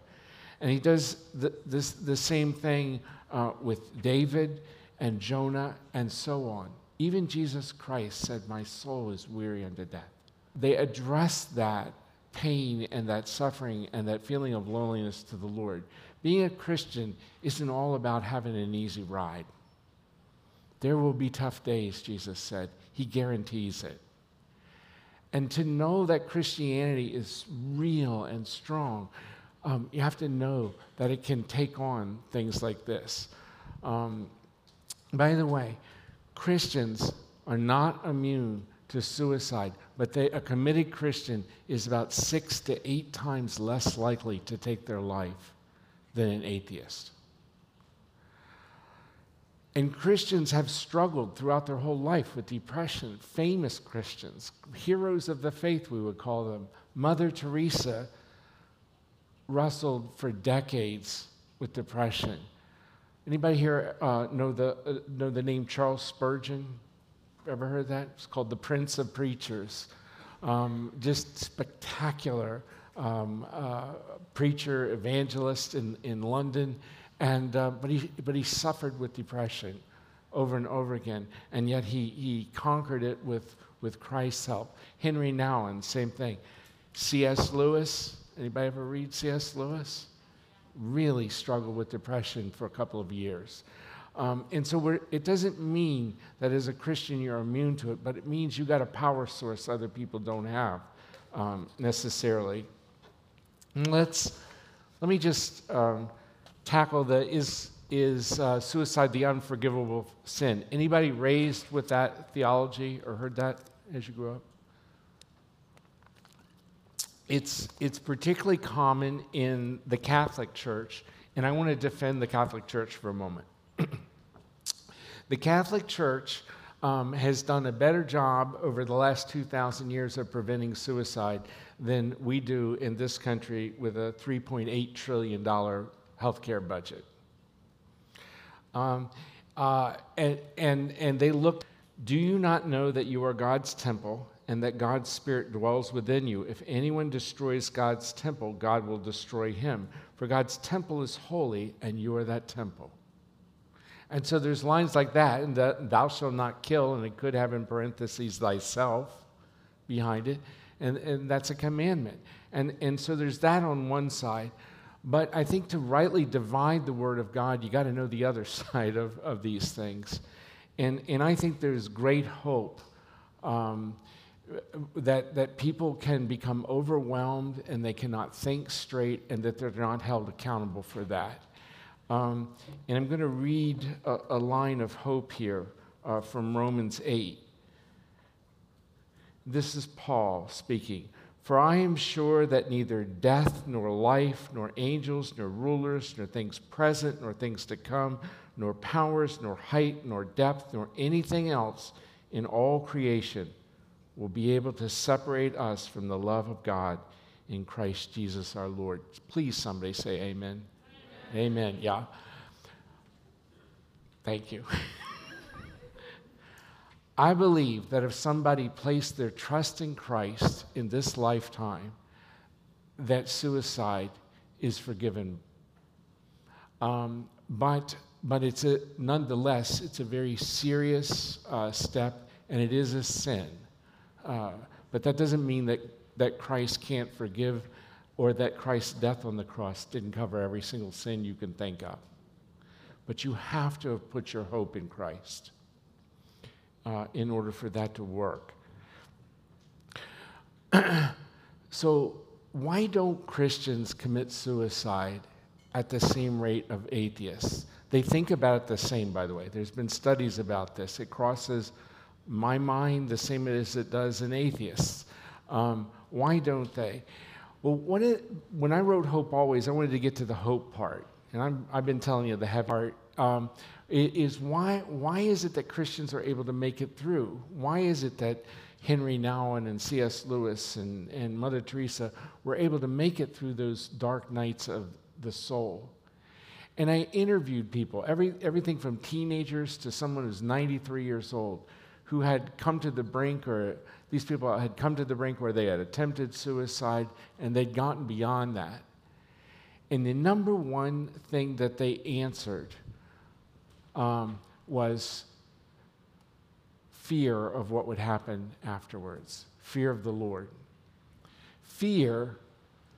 And he does the, this, the same thing uh, with David and Jonah and so on. Even Jesus Christ said, My soul is weary unto death. They address that pain and that suffering and that feeling of loneliness to the Lord. Being a Christian isn't all about having an easy ride. There will be tough days, Jesus said. He guarantees it. And to know that Christianity is real and strong, um, you have to know that it can take on things like this. Um, by the way, Christians are not immune to suicide, but they, a committed Christian is about six to eight times less likely to take their life than an atheist. And Christians have struggled throughout their whole life with depression. Famous Christians, heroes of the faith, we would call them. Mother Teresa wrestled for decades with depression. Anybody here uh, know, the, uh, know the name Charles Spurgeon? Ever heard that? It's called the Prince of Preachers. Um, just spectacular um, uh, preacher, evangelist in, in London. And, uh, but, he, but he suffered with depression over and over again. And yet he, he conquered it with, with Christ's help. Henry Nouwen, same thing. C.S. Lewis, anybody ever read C.S. Lewis? Really struggled with depression for a couple of years. Um, and so it doesn't mean that as a Christian you're immune to it, but it means you've got a power source other people don't have um, necessarily. And let's let me just um, tackle the is is uh, suicide the unforgivable sin. Anybody raised with that theology or heard that as you grew up? It's, it's particularly common in the Catholic Church, and I want to defend the Catholic Church for a moment. the Catholic Church um, has done a better job over the last 2,000 years of preventing suicide than we do in this country with a $3.8 trillion healthcare budget. Um, uh, and, and, and they looked, do you not know that you are God's temple and that God's Spirit dwells within you? If anyone destroys God's temple, God will destroy him. For God's temple is holy, and you are that temple. And so there's lines like that, and that thou shalt not kill, and it could have in parentheses thyself behind it, and, and that's a commandment. And, and so there's that on one side. But I think to rightly divide the Word of God, you got to know the other side of, of these things. And, and I think there's great hope um, that, that people can become overwhelmed and they cannot think straight and that they're not held accountable for that. Um, and I'm going to read a, a, line of hope here uh, from Romans 8. This is Paul speaking. For I am sure that neither death, nor life, nor angels, nor rulers, nor things present, nor things to come, nor powers, nor height, nor depth, nor anything else in all creation will be able to separate us from the love of God in Christ Jesus our Lord. Please, somebody say amen. Amen. amen. Yeah. Thank you. I believe that if somebody placed their trust in Christ in this lifetime, that suicide is forgiven. Um, but but it's a, nonetheless, it's a very serious uh, step, and it is a sin. Uh, but that doesn't mean that, that Christ can't forgive or that Christ's death on the cross didn't cover every single sin you can think of. But you have to have put your hope in Christ uh, in order for that to work. so, why don't Christians commit suicide at the same rate of atheists? They think about it the same, by the way. There's been studies about this. It crosses my mind the same as it does in atheists. Um, why don't they? Well, it, when I wrote Hope Always, I wanted to get to the hope part. And i have been telling you the heavy part. Um, is why, why is it that Christians are able to make it through? Why is it that Henry Nouwen and C.S. Lewis and, and Mother Teresa were able to make it through those dark nights of the soul? And I interviewed people, every, everything from teenagers to someone who's 93 years old, who had come to the brink, or these people had come to the brink where they had attempted suicide and they'd gotten beyond that. And the number one thing that they answered um, was fear of what would happen afterwards, fear of the Lord. fear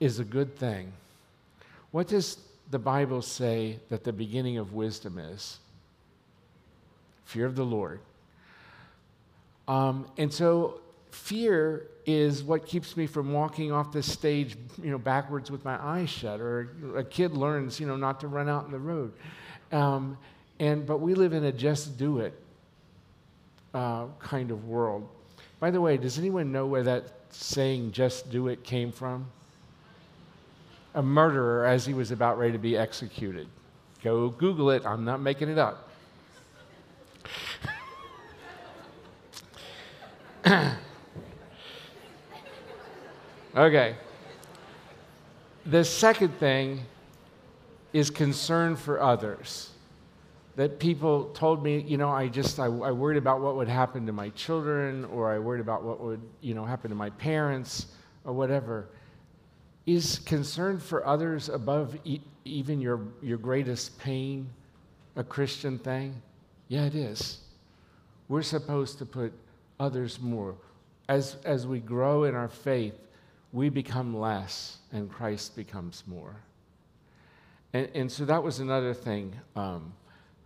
is a good thing. What does the Bible say that the beginning of wisdom is? Fear of the Lord. Um, and so fear is what keeps me from walking off the stage, you know, backwards with my eyes shut. Or a kid learns, you know, not to run out in the road. Um, and but we live in a just do it uh, kind of world. By the way, does anyone know where that saying "just do it" came from? A murderer, as he was about ready to be executed. Go Google it. I'm not making it up. Okay. The second thing is concern for others. That people told me, you know, I just, I, I, worried about what would happen to my children, or I worried about what would, you know, happen to my parents, or whatever. Is concern for others above e- even your, your greatest pain a Christian thing? Yeah, it is. We're supposed to put others more. As, as we grow in our faith, we become less and Christ becomes more. And, and so that was another thing um,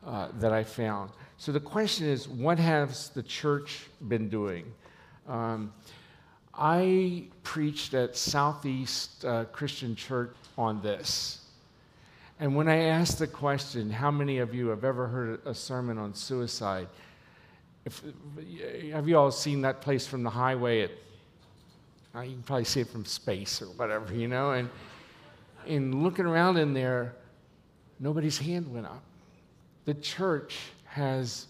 uh, that I found. So the question is what has the church been doing? Um, I preached at Southeast uh, Christian Church on this. And when I asked the question, how many of you have ever heard a sermon on suicide? If, have you all seen that place from the highway at uh, you can probably see it from space or whatever, you know. And in looking around in there, nobody's hand went up. The church has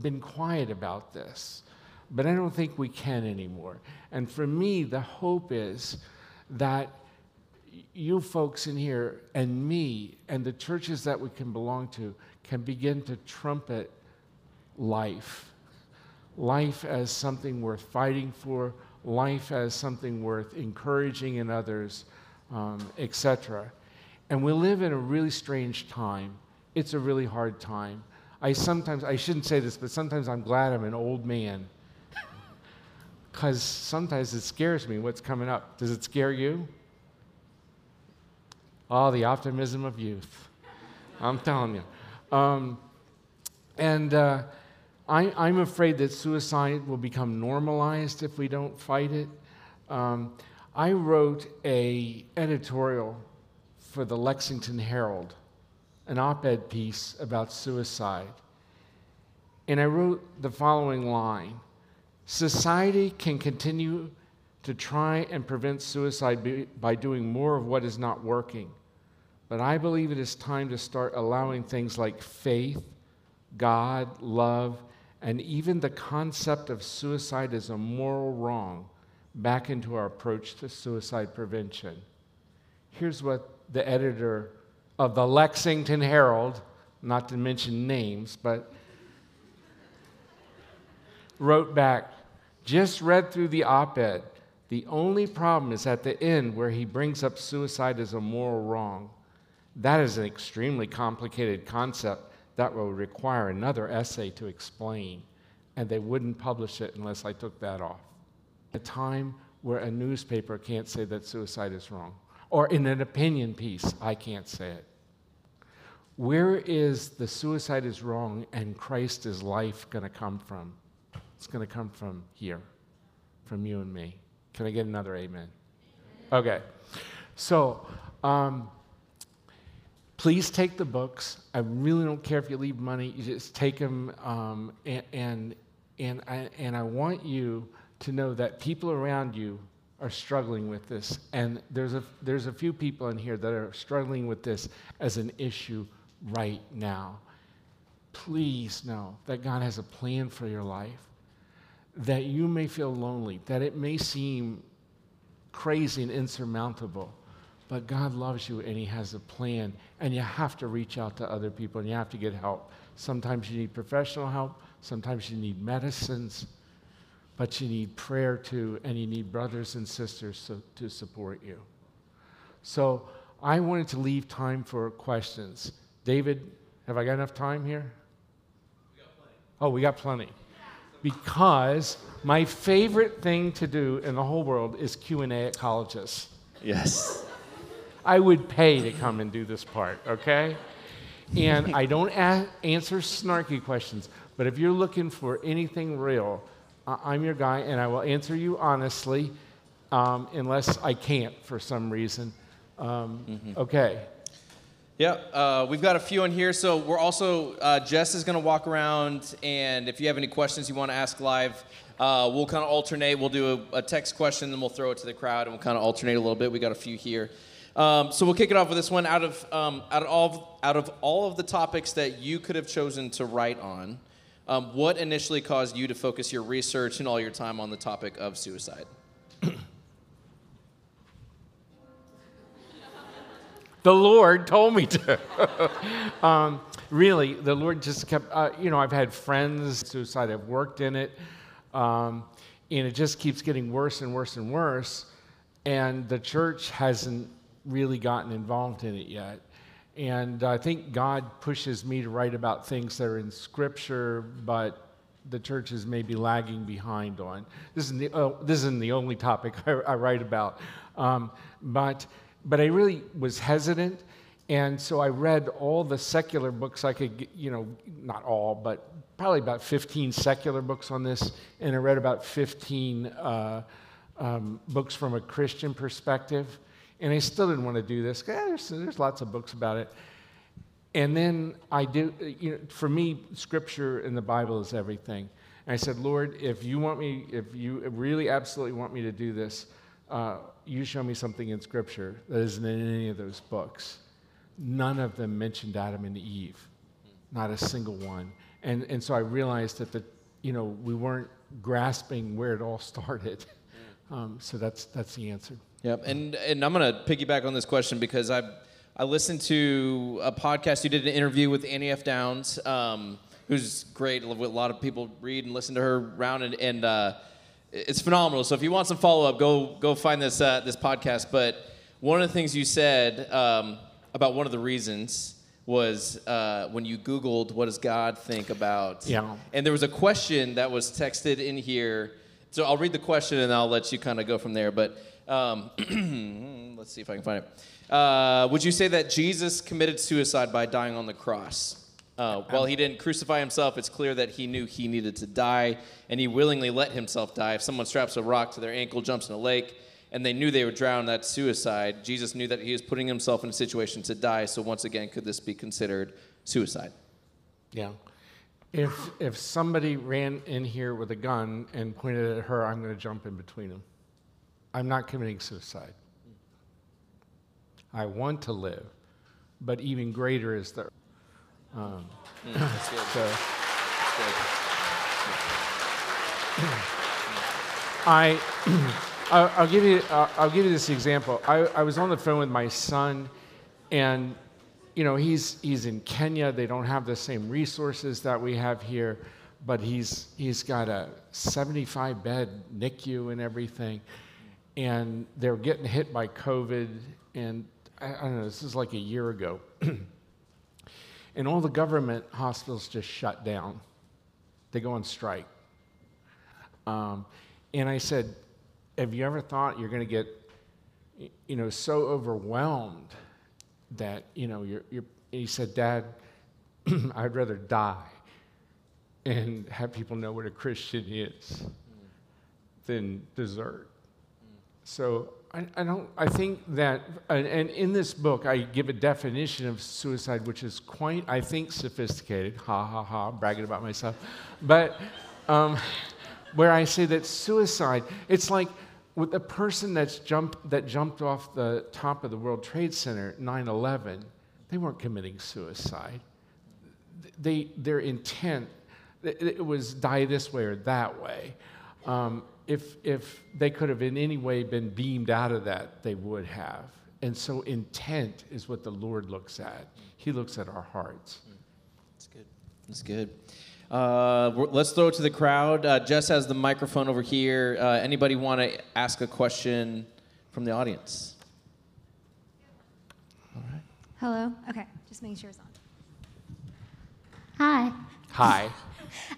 been quiet about this, but I don't think we can anymore. And for me, the hope is that you folks in here and me and the churches that we can belong to can begin to trumpet life. Life as something worth fighting for, life as something worth encouraging in others, um, etc. And we live in a really strange time. It's a really hard time. I sometimes, I shouldn't say this, but sometimes I'm glad I'm an old man. Because sometimes it scares me what's coming up. Does it scare you? Oh, the optimism of youth. I'm telling you. Um, and uh, I, am afraid that suicide will become normalized if we don't fight it. Um, I wrote a editorial for the Lexington Herald, an op-ed piece about suicide. And I wrote the following line. Society can continue to try and prevent suicide by doing more of what is not working. But I believe it is time to start allowing things like faith, God, love, and even the concept of suicide as a moral wrong back into our approach to suicide prevention. Here's what the editor of the Lexington Herald, not to mention names, but wrote back just read through the op ed. The only problem is at the end where he brings up suicide as a moral wrong. That is an extremely complicated concept that will require another essay to explain, and they wouldn't publish it unless I took that off. A time where a newspaper can't say that suicide is wrong, or in an opinion piece, I can't say it. Where is the suicide is wrong and Christ is life going to come from? It's going to come from here, from you and me. Can I get another amen? Okay. So, um, please take the books. I really don't care if you leave money. You just take them, um, and and and I, and I want you to know that people around you are struggling with this, and there's a there's a few people in here that are struggling with this as an issue right now. Please know that God has a plan for your life. That you may feel lonely, that it may seem crazy and insurmountable but God loves you and He has a plan, and you have to reach out to other people and you have to get help. Sometimes you need professional help, sometimes you need medicines, but you need prayer too, and you need brothers and sisters so, to support you. So I wanted to leave time for questions. David, have I got enough time here? We oh, we got plenty. because my favorite thing to do in the whole world is Q&A at colleges. Yes. I would pay to come and do this part, okay? And I don't a- answer snarky questions, but if you're looking for anything real, I- I'm your guy and I will answer you honestly um, unless I can't for some reason. Um, Okay. Yeah, uh, we've got a few in here. So we're also, uh, Jess is going to walk around, and if you have any questions you want to ask live, uh, we'll kind of alternate. We'll do a, a text question, then we'll throw it to the crowd, and we'll kind of alternate a little bit. We got a few here. Um, so we'll kick it off with this one. Out of um, out of all of, out of all of the topics that you could have chosen to write on, um, what initially caused you to focus your research and all your time on the topic of suicide? The Lord told me to. um, really, the Lord just kept, uh, you know, I've had friends, suicide, I've worked in it, um, and it just keeps getting worse and worse and worse. And the church hasn't really gotten involved in it yet. And I think God pushes me to write about things that are in Scripture, but the church is maybe lagging behind on. This isn't the, oh, this isn't the only topic I, I write about. Um, but, but I really was hesitant. And so I read all the secular books I could, you know, not all, but probably about 15 secular books on this. And I read about 15 uh, um, books from a Christian perspective. And I still didn't want to do this. Eh, there's, there's lots of books about it. And then I do, you know, for me, scripture and the Bible is everything. And I said, Lord, if you want me, if you really absolutely want me to do this, uh, you show me something in scripture that isn't in any of those books. None of them mentioned Adam and Eve, not a single one. And, and so I realized that the, you know, we weren't grasping where it all started. Um, so that's, that's the answer. Yep, and and I'm gonna piggyback on this question because I I listened to a podcast. You did an interview with Annie F. Downs, um, who's great. A lot of people read and listen to her around, and, and uh, it's phenomenal. So if you want some follow up, go go find this uh, this podcast. But one of the things you said um, about one of the reasons was uh, when you Googled what does God think about, Yeah. and there was a question that was texted in here. So I'll read the question and I'll let you kind of go from there. But um, let's see if I can find it. Uh, would you say that Jesus committed suicide by dying on the cross? Uh, while he didn't crucify himself, it's clear that he knew he needed to die, and he willingly let himself die. If someone straps a rock to their ankle, jumps in a lake, and they knew they would drown, that's suicide. Jesus knew that he was putting himself in a situation to die. So once again, could this be considered suicide? Yeah. If, if somebody ran in here with a gun and pointed at her, I'm going to jump in between them. I'm not committing suicide. I want to live, but even greater is the. Um, so I, I'll, I'll give you, I'll, I'll give you this example. I, I was on the phone with my son, and you know he's he's in Kenya. They don't have the same resources that we have here, but he's he's got a 75 bed NICU and everything, and they're getting hit by COVID. And I, I don't know. This is like a year ago, and all the government hospitals just shut down. They go on strike. Um, and I said, Have you ever thought you're going to get, you know, so overwhelmed that, you know, you're, you're, he said, Dad, I'd rather die and have people know what a Christian is than desert. So I, I don't, I think that, and, and in this book, I give a definition of suicide, which is quite, I think, sophisticated. Ha ha ha, bragging about myself. But, um, where I say that suicide, it's like with the person that's jumped, that jumped off the top of the World Trade Center, 9 11, they weren't committing suicide. They, their intent, it was die this way or that way. Um, if, if they could have in any way been beamed out of that, they would have. And so intent is what the Lord looks at. He looks at our hearts. That's good. That's good. Uh, let's throw it to the crowd. Uh, Jess has the microphone over here. Uh, anybody want to ask a question from the audience? Hello? Okay, just making sure it's on. Hi. Hi.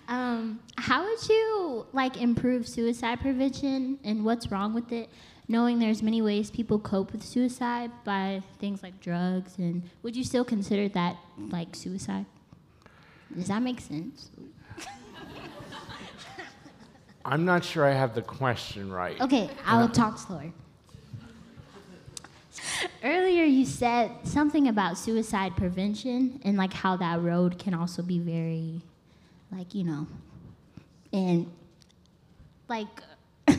Um, how would you like improve suicide prevention and what's wrong with it? Knowing there's many ways people cope with suicide by things like drugs, and would you still consider that like suicide? Does that make sense? I'm not sure I have the question right. Okay, I'll talk slower. Earlier, you said something about suicide prevention and like how that road can also be very, like you know, and like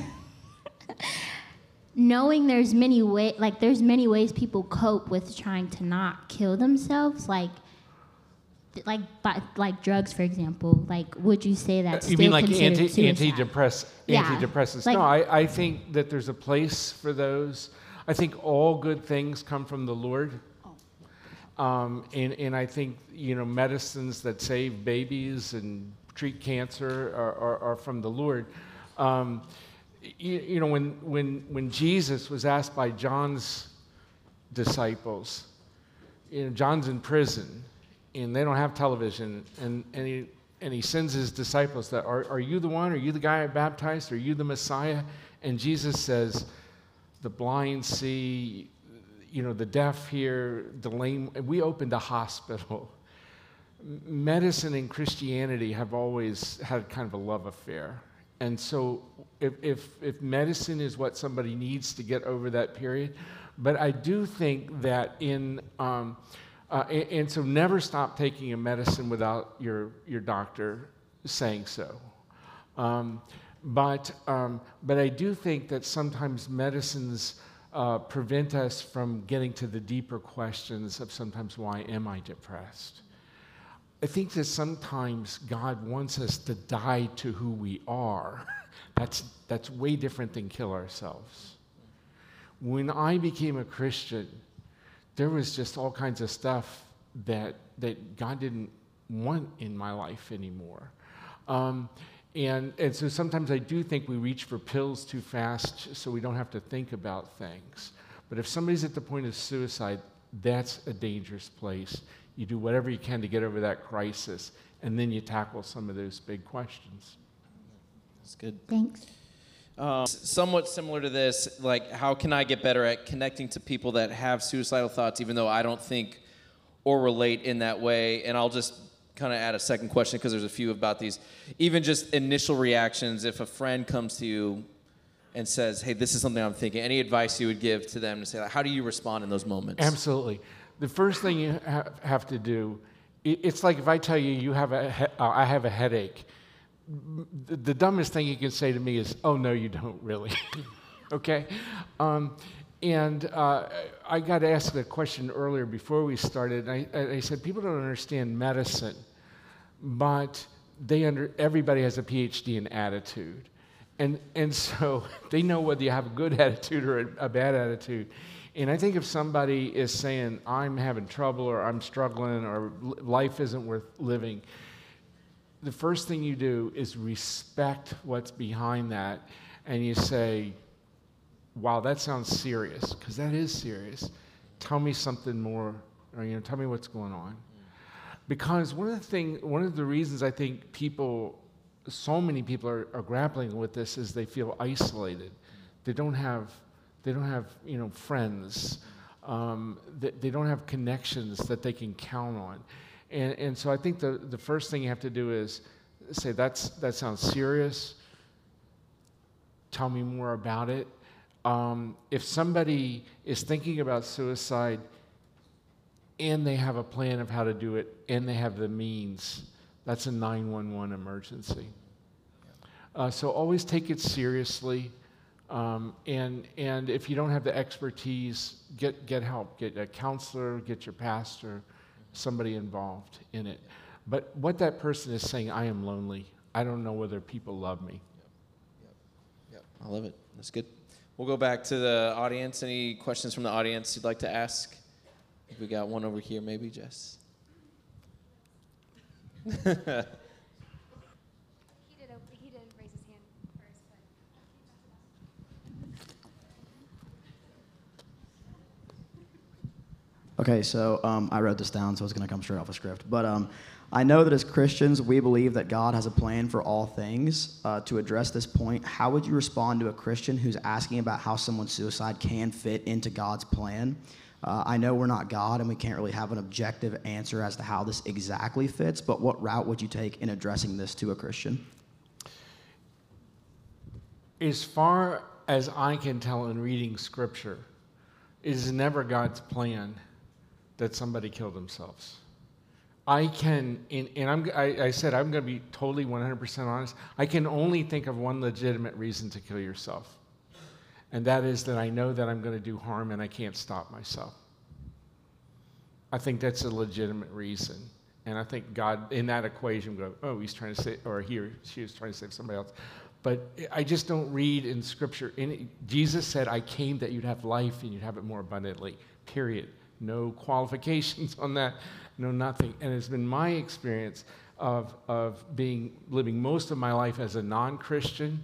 knowing there's many way like there's many ways people cope with trying to not kill themselves like like by, like drugs for example like would you say that? You mean like anti, antidepress, Yeah, antidepressants? like- no, I, I think that there's a place for those. I think all good things come from the Lord. Um, and, and I think, you know, medicines that save babies and treat cancer are, are, are from the Lord. Um, you, you know, when, when, when Jesus was asked by John's disciples, you know, John's in prison and they don't have television, and, and, he, and he sends his disciples that, are, are you the one? Are you the guy I baptized? Are you the Messiah? And Jesus says, the blind see, you know, the deaf hear, the lame. We opened a hospital. Medicine and Christianity have always had kind of a love affair. And so if, if, if medicine is what somebody needs to get over that period, but I do think that in, um, uh, and, and so never stop taking a medicine without your, your doctor saying so. Um, but, um, but I do think that sometimes medicines uh, prevent us from getting to the deeper questions of sometimes why am I depressed? I think that sometimes God wants us to die to who we are. That's, that's way different than kill ourselves. When I became a Christian, there was just all kinds of stuff that, that God didn't want in my life anymore. Um, and, and so sometimes I do think we reach for pills too fast so we don't have to think about things. But if somebody's at the point of suicide, that's a dangerous place. You do whatever you can to get over that crisis, and then you tackle some of those big questions. That's good. thanks Um, somewhat similar to this, like how can I get better at connecting to people that have suicidal thoughts, even though I don't think or relate in that way? And I'll just kind of add a second question because there's a few about these. Even just initial reactions, if a friend comes to you and says, "Hey, this is something I'm thinking," any advice you would give to them to say, how do you respond in those moments? Absolutely. The first thing you ha- have to do, it's like if I tell you you have a he- uh, I have a headache. The dumbest thing you can say to me is, "Oh no, you don't really." okay, um, and uh, I got asked a question earlier before we started. I, I said people don't understand medicine, but they under everybody has a PhD in attitude. And, and so they know whether you have a good attitude or a, a bad attitude. And I think if somebody is saying, I'm having trouble or I'm struggling or life isn't worth living, the first thing you do is respect what's behind that. And you say, wow, that sounds serious, because that is serious. Tell me something more, or you know, tell me what's going on. Because one of the thing, one of the reasons I think people, so many people are, are grappling with this is they feel isolated. They don't have, they don't have, you know, friends. Um, they, they don't have connections that they can count on. And, and so I think the, the first thing you have to do is say, that's, that sounds serious. Tell me more about it. Um, if somebody is thinking about suicide and they have a plan of how to do it and they have the means, that's a 911 emergency. Uh, so always take it seriously. Um, and, and if you don't have the expertise, get, get help. Get a counselor, get your pastor, somebody involved in it. But what that person is saying, I am lonely. I don't know whether people love me. Yep, I love it. That's good. We'll go back to the audience. Any questions from the audience you'd like to ask? I we got one over here, maybe, Jess. He did, he did raise his hand first, but. Okay, so um, I wrote this down, so it's going to come straight off a script. But um, I know that as Christians, we believe that God has a plan for all things. Uh, to address this point, how would you respond to a Christian who's asking about how someone's suicide can fit into God's plan? Uh, I know we're not God and we can't really have an objective answer as to how this exactly fits, but what route would you take in addressing this to a Christian? As far as I can tell in reading scripture, it is never God's plan that somebody kill themselves. I can, and, and I'm, I, I said I'm going to be totally 100% honest. I can only think of one legitimate reason to kill yourself, and that is that I know that I'm going to do harm and I can't stop myself. I think that's a legitimate reason. And I think God, in that equation, go, oh, he's trying to say, or he or she is trying to save somebody else. But I just don't read in Scripture. Any, Jesus said, I came that you'd have life and you'd have it more abundantly, period. No qualifications on that, no nothing. And it's been my experience of, of being, living most of my life as a non Christian,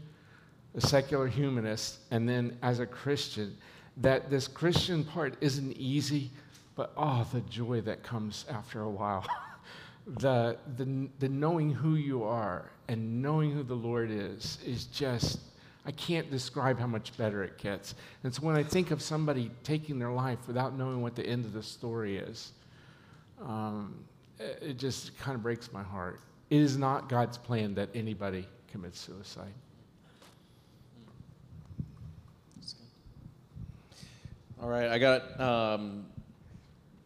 a secular humanist, and then as a Christian, that this Christian part isn't easy, but oh, the joy that comes after a while. the, the, the knowing who you are and knowing who the Lord is is just, I can't describe how much better it gets. And so when I think of somebody taking their life without knowing what the end of the story is, um, it just kind of breaks my heart. It is not God's plan that anybody commits suicide. All right, I got um,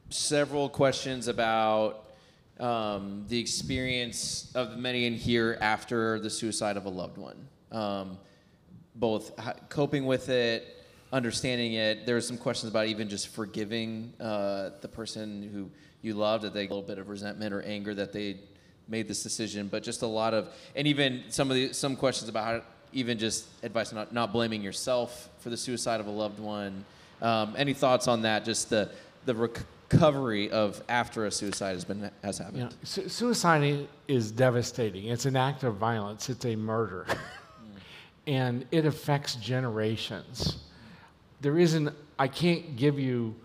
several questions about um, the experience of many in here after the suicide of a loved one, um, both coping with it, understanding it. There were some questions about even just forgiving uh, the person who you loved, that they a little bit of resentment or anger that they made this decision, but just a lot of, and even some of the some questions about how, even just advice not, not blaming yourself for the suicide of a loved one. Um, any thoughts on that? Just the the recovery of after a suicide has been has happened. Su- suicide is devastating. It's an act of violence. It's a murder, and it affects generations. There isn't. I can't give you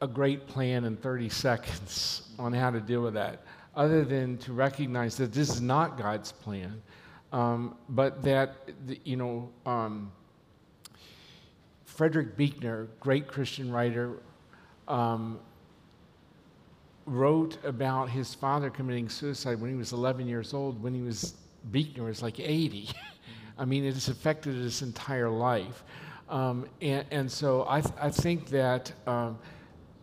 a great plan in 30 seconds on how to deal with that, other than to recognize that this is not God's plan, um, but that you know. Um, Frederick Buechner, great Christian writer, um, wrote about his father committing suicide when he was 11 years old, when he was, Buechner was like 80. I mean, it has affected his entire life. Um, and, and, so I, th- I think that, um,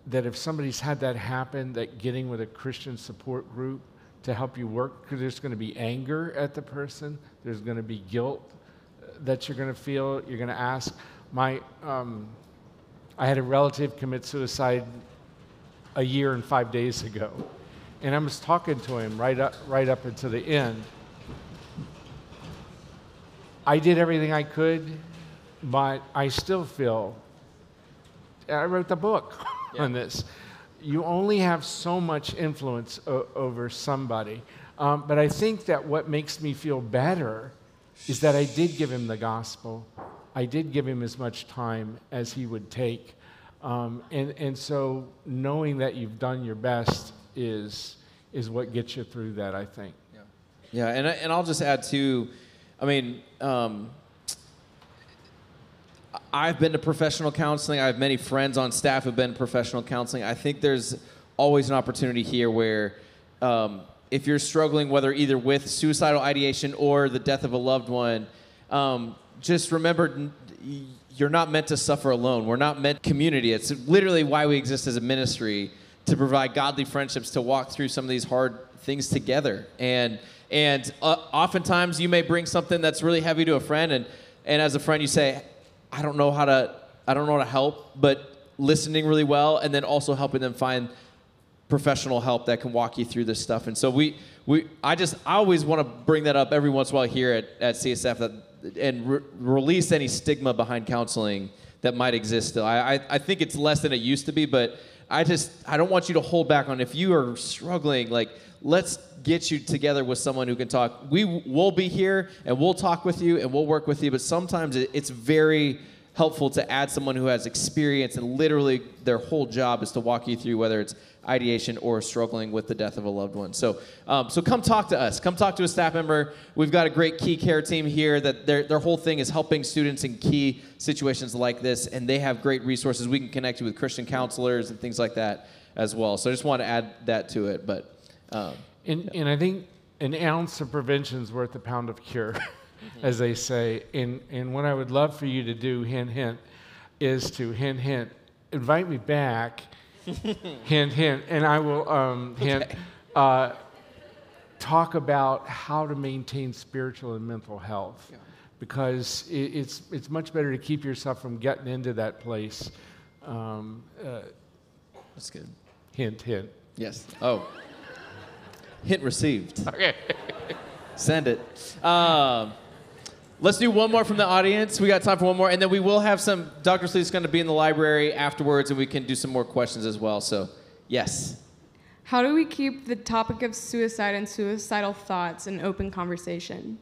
that if somebody's had that happen, that getting with a Christian support group to help you work, because there's going to be anger at the person, there's going to be guilt uh, that you're going to feel, you're going to ask. My, um, I had a relative commit suicide a year and five days ago. And I was talking to him right up, right up until the end. I did everything I could, but I still feel. I wrote the book yeah. on this. You only have so much influence o- over somebody. Um, but I think that what makes me feel better is that I did give him the gospel I did give him as much time as he would take. Um, and, and so knowing that you've done your best is, is what gets you through that, I think. Yeah, yeah and, and I'll just add too, I mean, um, I've been to professional counseling. I have many friends on staff who've been professional counseling. I think there's always an opportunity here where um, if you're struggling, whether either with suicidal ideation or the death of a loved one, um, just remember you're not meant to suffer alone. We're not meant community. It's literally why we exist as a ministry to provide godly friendships to walk through some of these hard things together. And and uh, oftentimes you may bring something that's really heavy to a friend and and as a friend you say, I don't know how to I don't know how to help, but listening really well and then also helping them find professional help that can walk you through this stuff. And so we we I just I always want to bring that up every once in a while here at, at CSF that and re- release any stigma behind counseling that might exist still. I, I, I think it's less than it used to be, but I just I don't want you to hold back on if you are struggling. Like let's get you together with someone who can talk. We will be here and we'll talk with you and we'll work with you. But sometimes it's very helpful to add someone who has experience and literally their whole job is to walk you through whether it's ideation or struggling with the death of a loved one. So, um, so come talk to us. Come talk to a staff member. We've got a great key care team here that their, their whole thing is helping students in key situations like this, and they have great resources. We can connect you with Christian counselors and things like that as well. So I just want to add that to it. But um, And, and I think an ounce of prevention is worth a pound of cure, as they say. And, and what I would love for you to do, hint, hint, is to hint, hint, invite me back, hint, hint, and I will um, hint, uh, talk about how to maintain spiritual and mental health. Because it, it's, it's much better to keep yourself from getting into that place. Um, uh, that's good. hint, hint. Yes. Oh. Hint received. Okay. Send it. Um, let's do one more from the audience. We got time for one more, and then we will have some. Dr. Sleeth's going to be in the library afterwards, and we can do some more questions as well. So, yes. How do we keep the topic of suicide and suicidal thoughts an open conversation?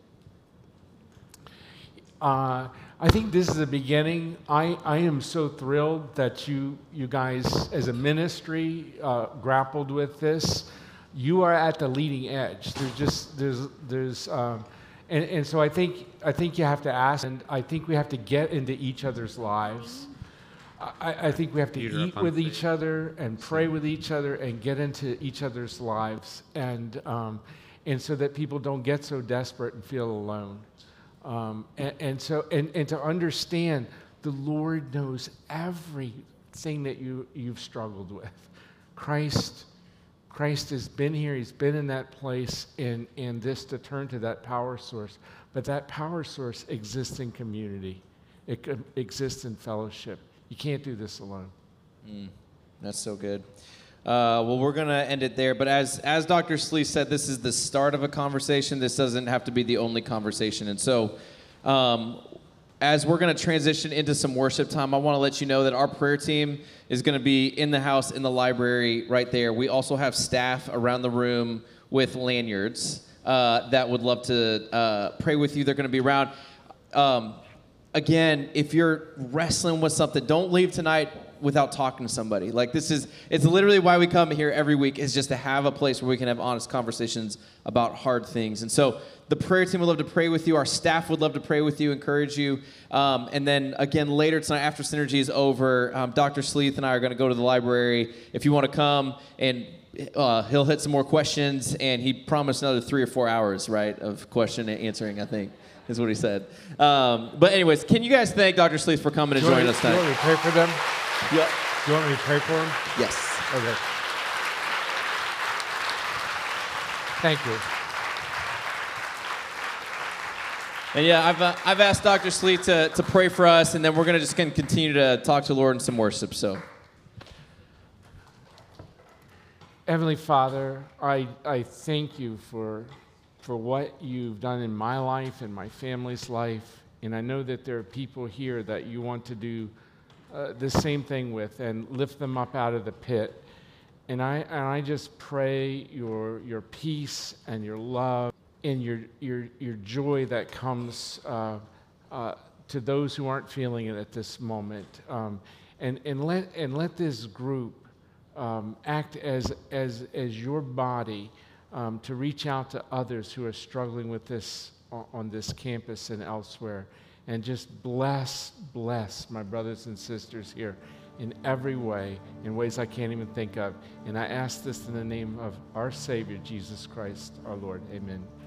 Uh, I think this is the beginning. I, I am so thrilled that you, you guys, as a ministry, uh, grappled with this. You are at the leading edge. There's just, there's, there's, um, and, and so I think, I think you have to ask, and I think we have to get into each other's lives. I, I think we have to Peter eat with each other and pray with each other and get into each other's lives, and, um, and so that people don't get so desperate and feel alone. Um, and, and so, and, and to understand the Lord knows everything that you, you've struggled with. Christ, Christ has been here, He's been in that place, and, and this to turn to that power source. But that power source exists in community, it exists in fellowship. You can't do this alone. That's so good. Uh, well, we're gonna end it there. But as as Dr. Sleeth said, this is the start of a conversation. This doesn't have to be the only conversation. And so, um, as we're gonna transition into some worship time, I want to let you know that our prayer team is gonna be in the house in the library right there. We also have staff around the room with lanyards uh, that would love to uh, pray with you. They're gonna be around. Um, again, if you're wrestling with something, don't leave tonight without talking to somebody. Like this is it's literally why we come here every week is just to have a place where we can have honest conversations about hard things. And so the prayer team would love to pray with you. Our staff would love to pray with you, encourage you. Um, and then again later tonight, after Synergy is over, um, Dr. Sleeth and I are going to go to the library. If you want to come and uh, he'll hit some more questions, and he promised another three or four hours, right, of question and answering. I think is what he said. Um, but anyways, can you guys thank Dr. Sleeth for coming and joining us do you want tonight? pray for them? Yeah. Do you want me to pray for him? Yes. Okay. Thank you. And yeah, I've, uh, I've asked Dr. Sleeth to, to pray for us, and then we're going to just gonna continue to talk to the Lord in some worship. So, Heavenly Father, I, I thank you for, for what you've done in my life and my family's life. And I know that there are people here that you want to do uh, the same thing with and lift them up out of the pit. And I, and I just pray your, your peace and your love and your, your, your joy that comes uh, uh, to those who aren't feeling it at this moment. Um, and, and, let, and let this group um, act as, as, as your body um, to reach out to others who are struggling with this on, on this campus and elsewhere. And just bless, bless my brothers and sisters here in every way, in ways I can't even think of. And I ask this in the name of our Savior, Jesus Christ, our Lord. Amen.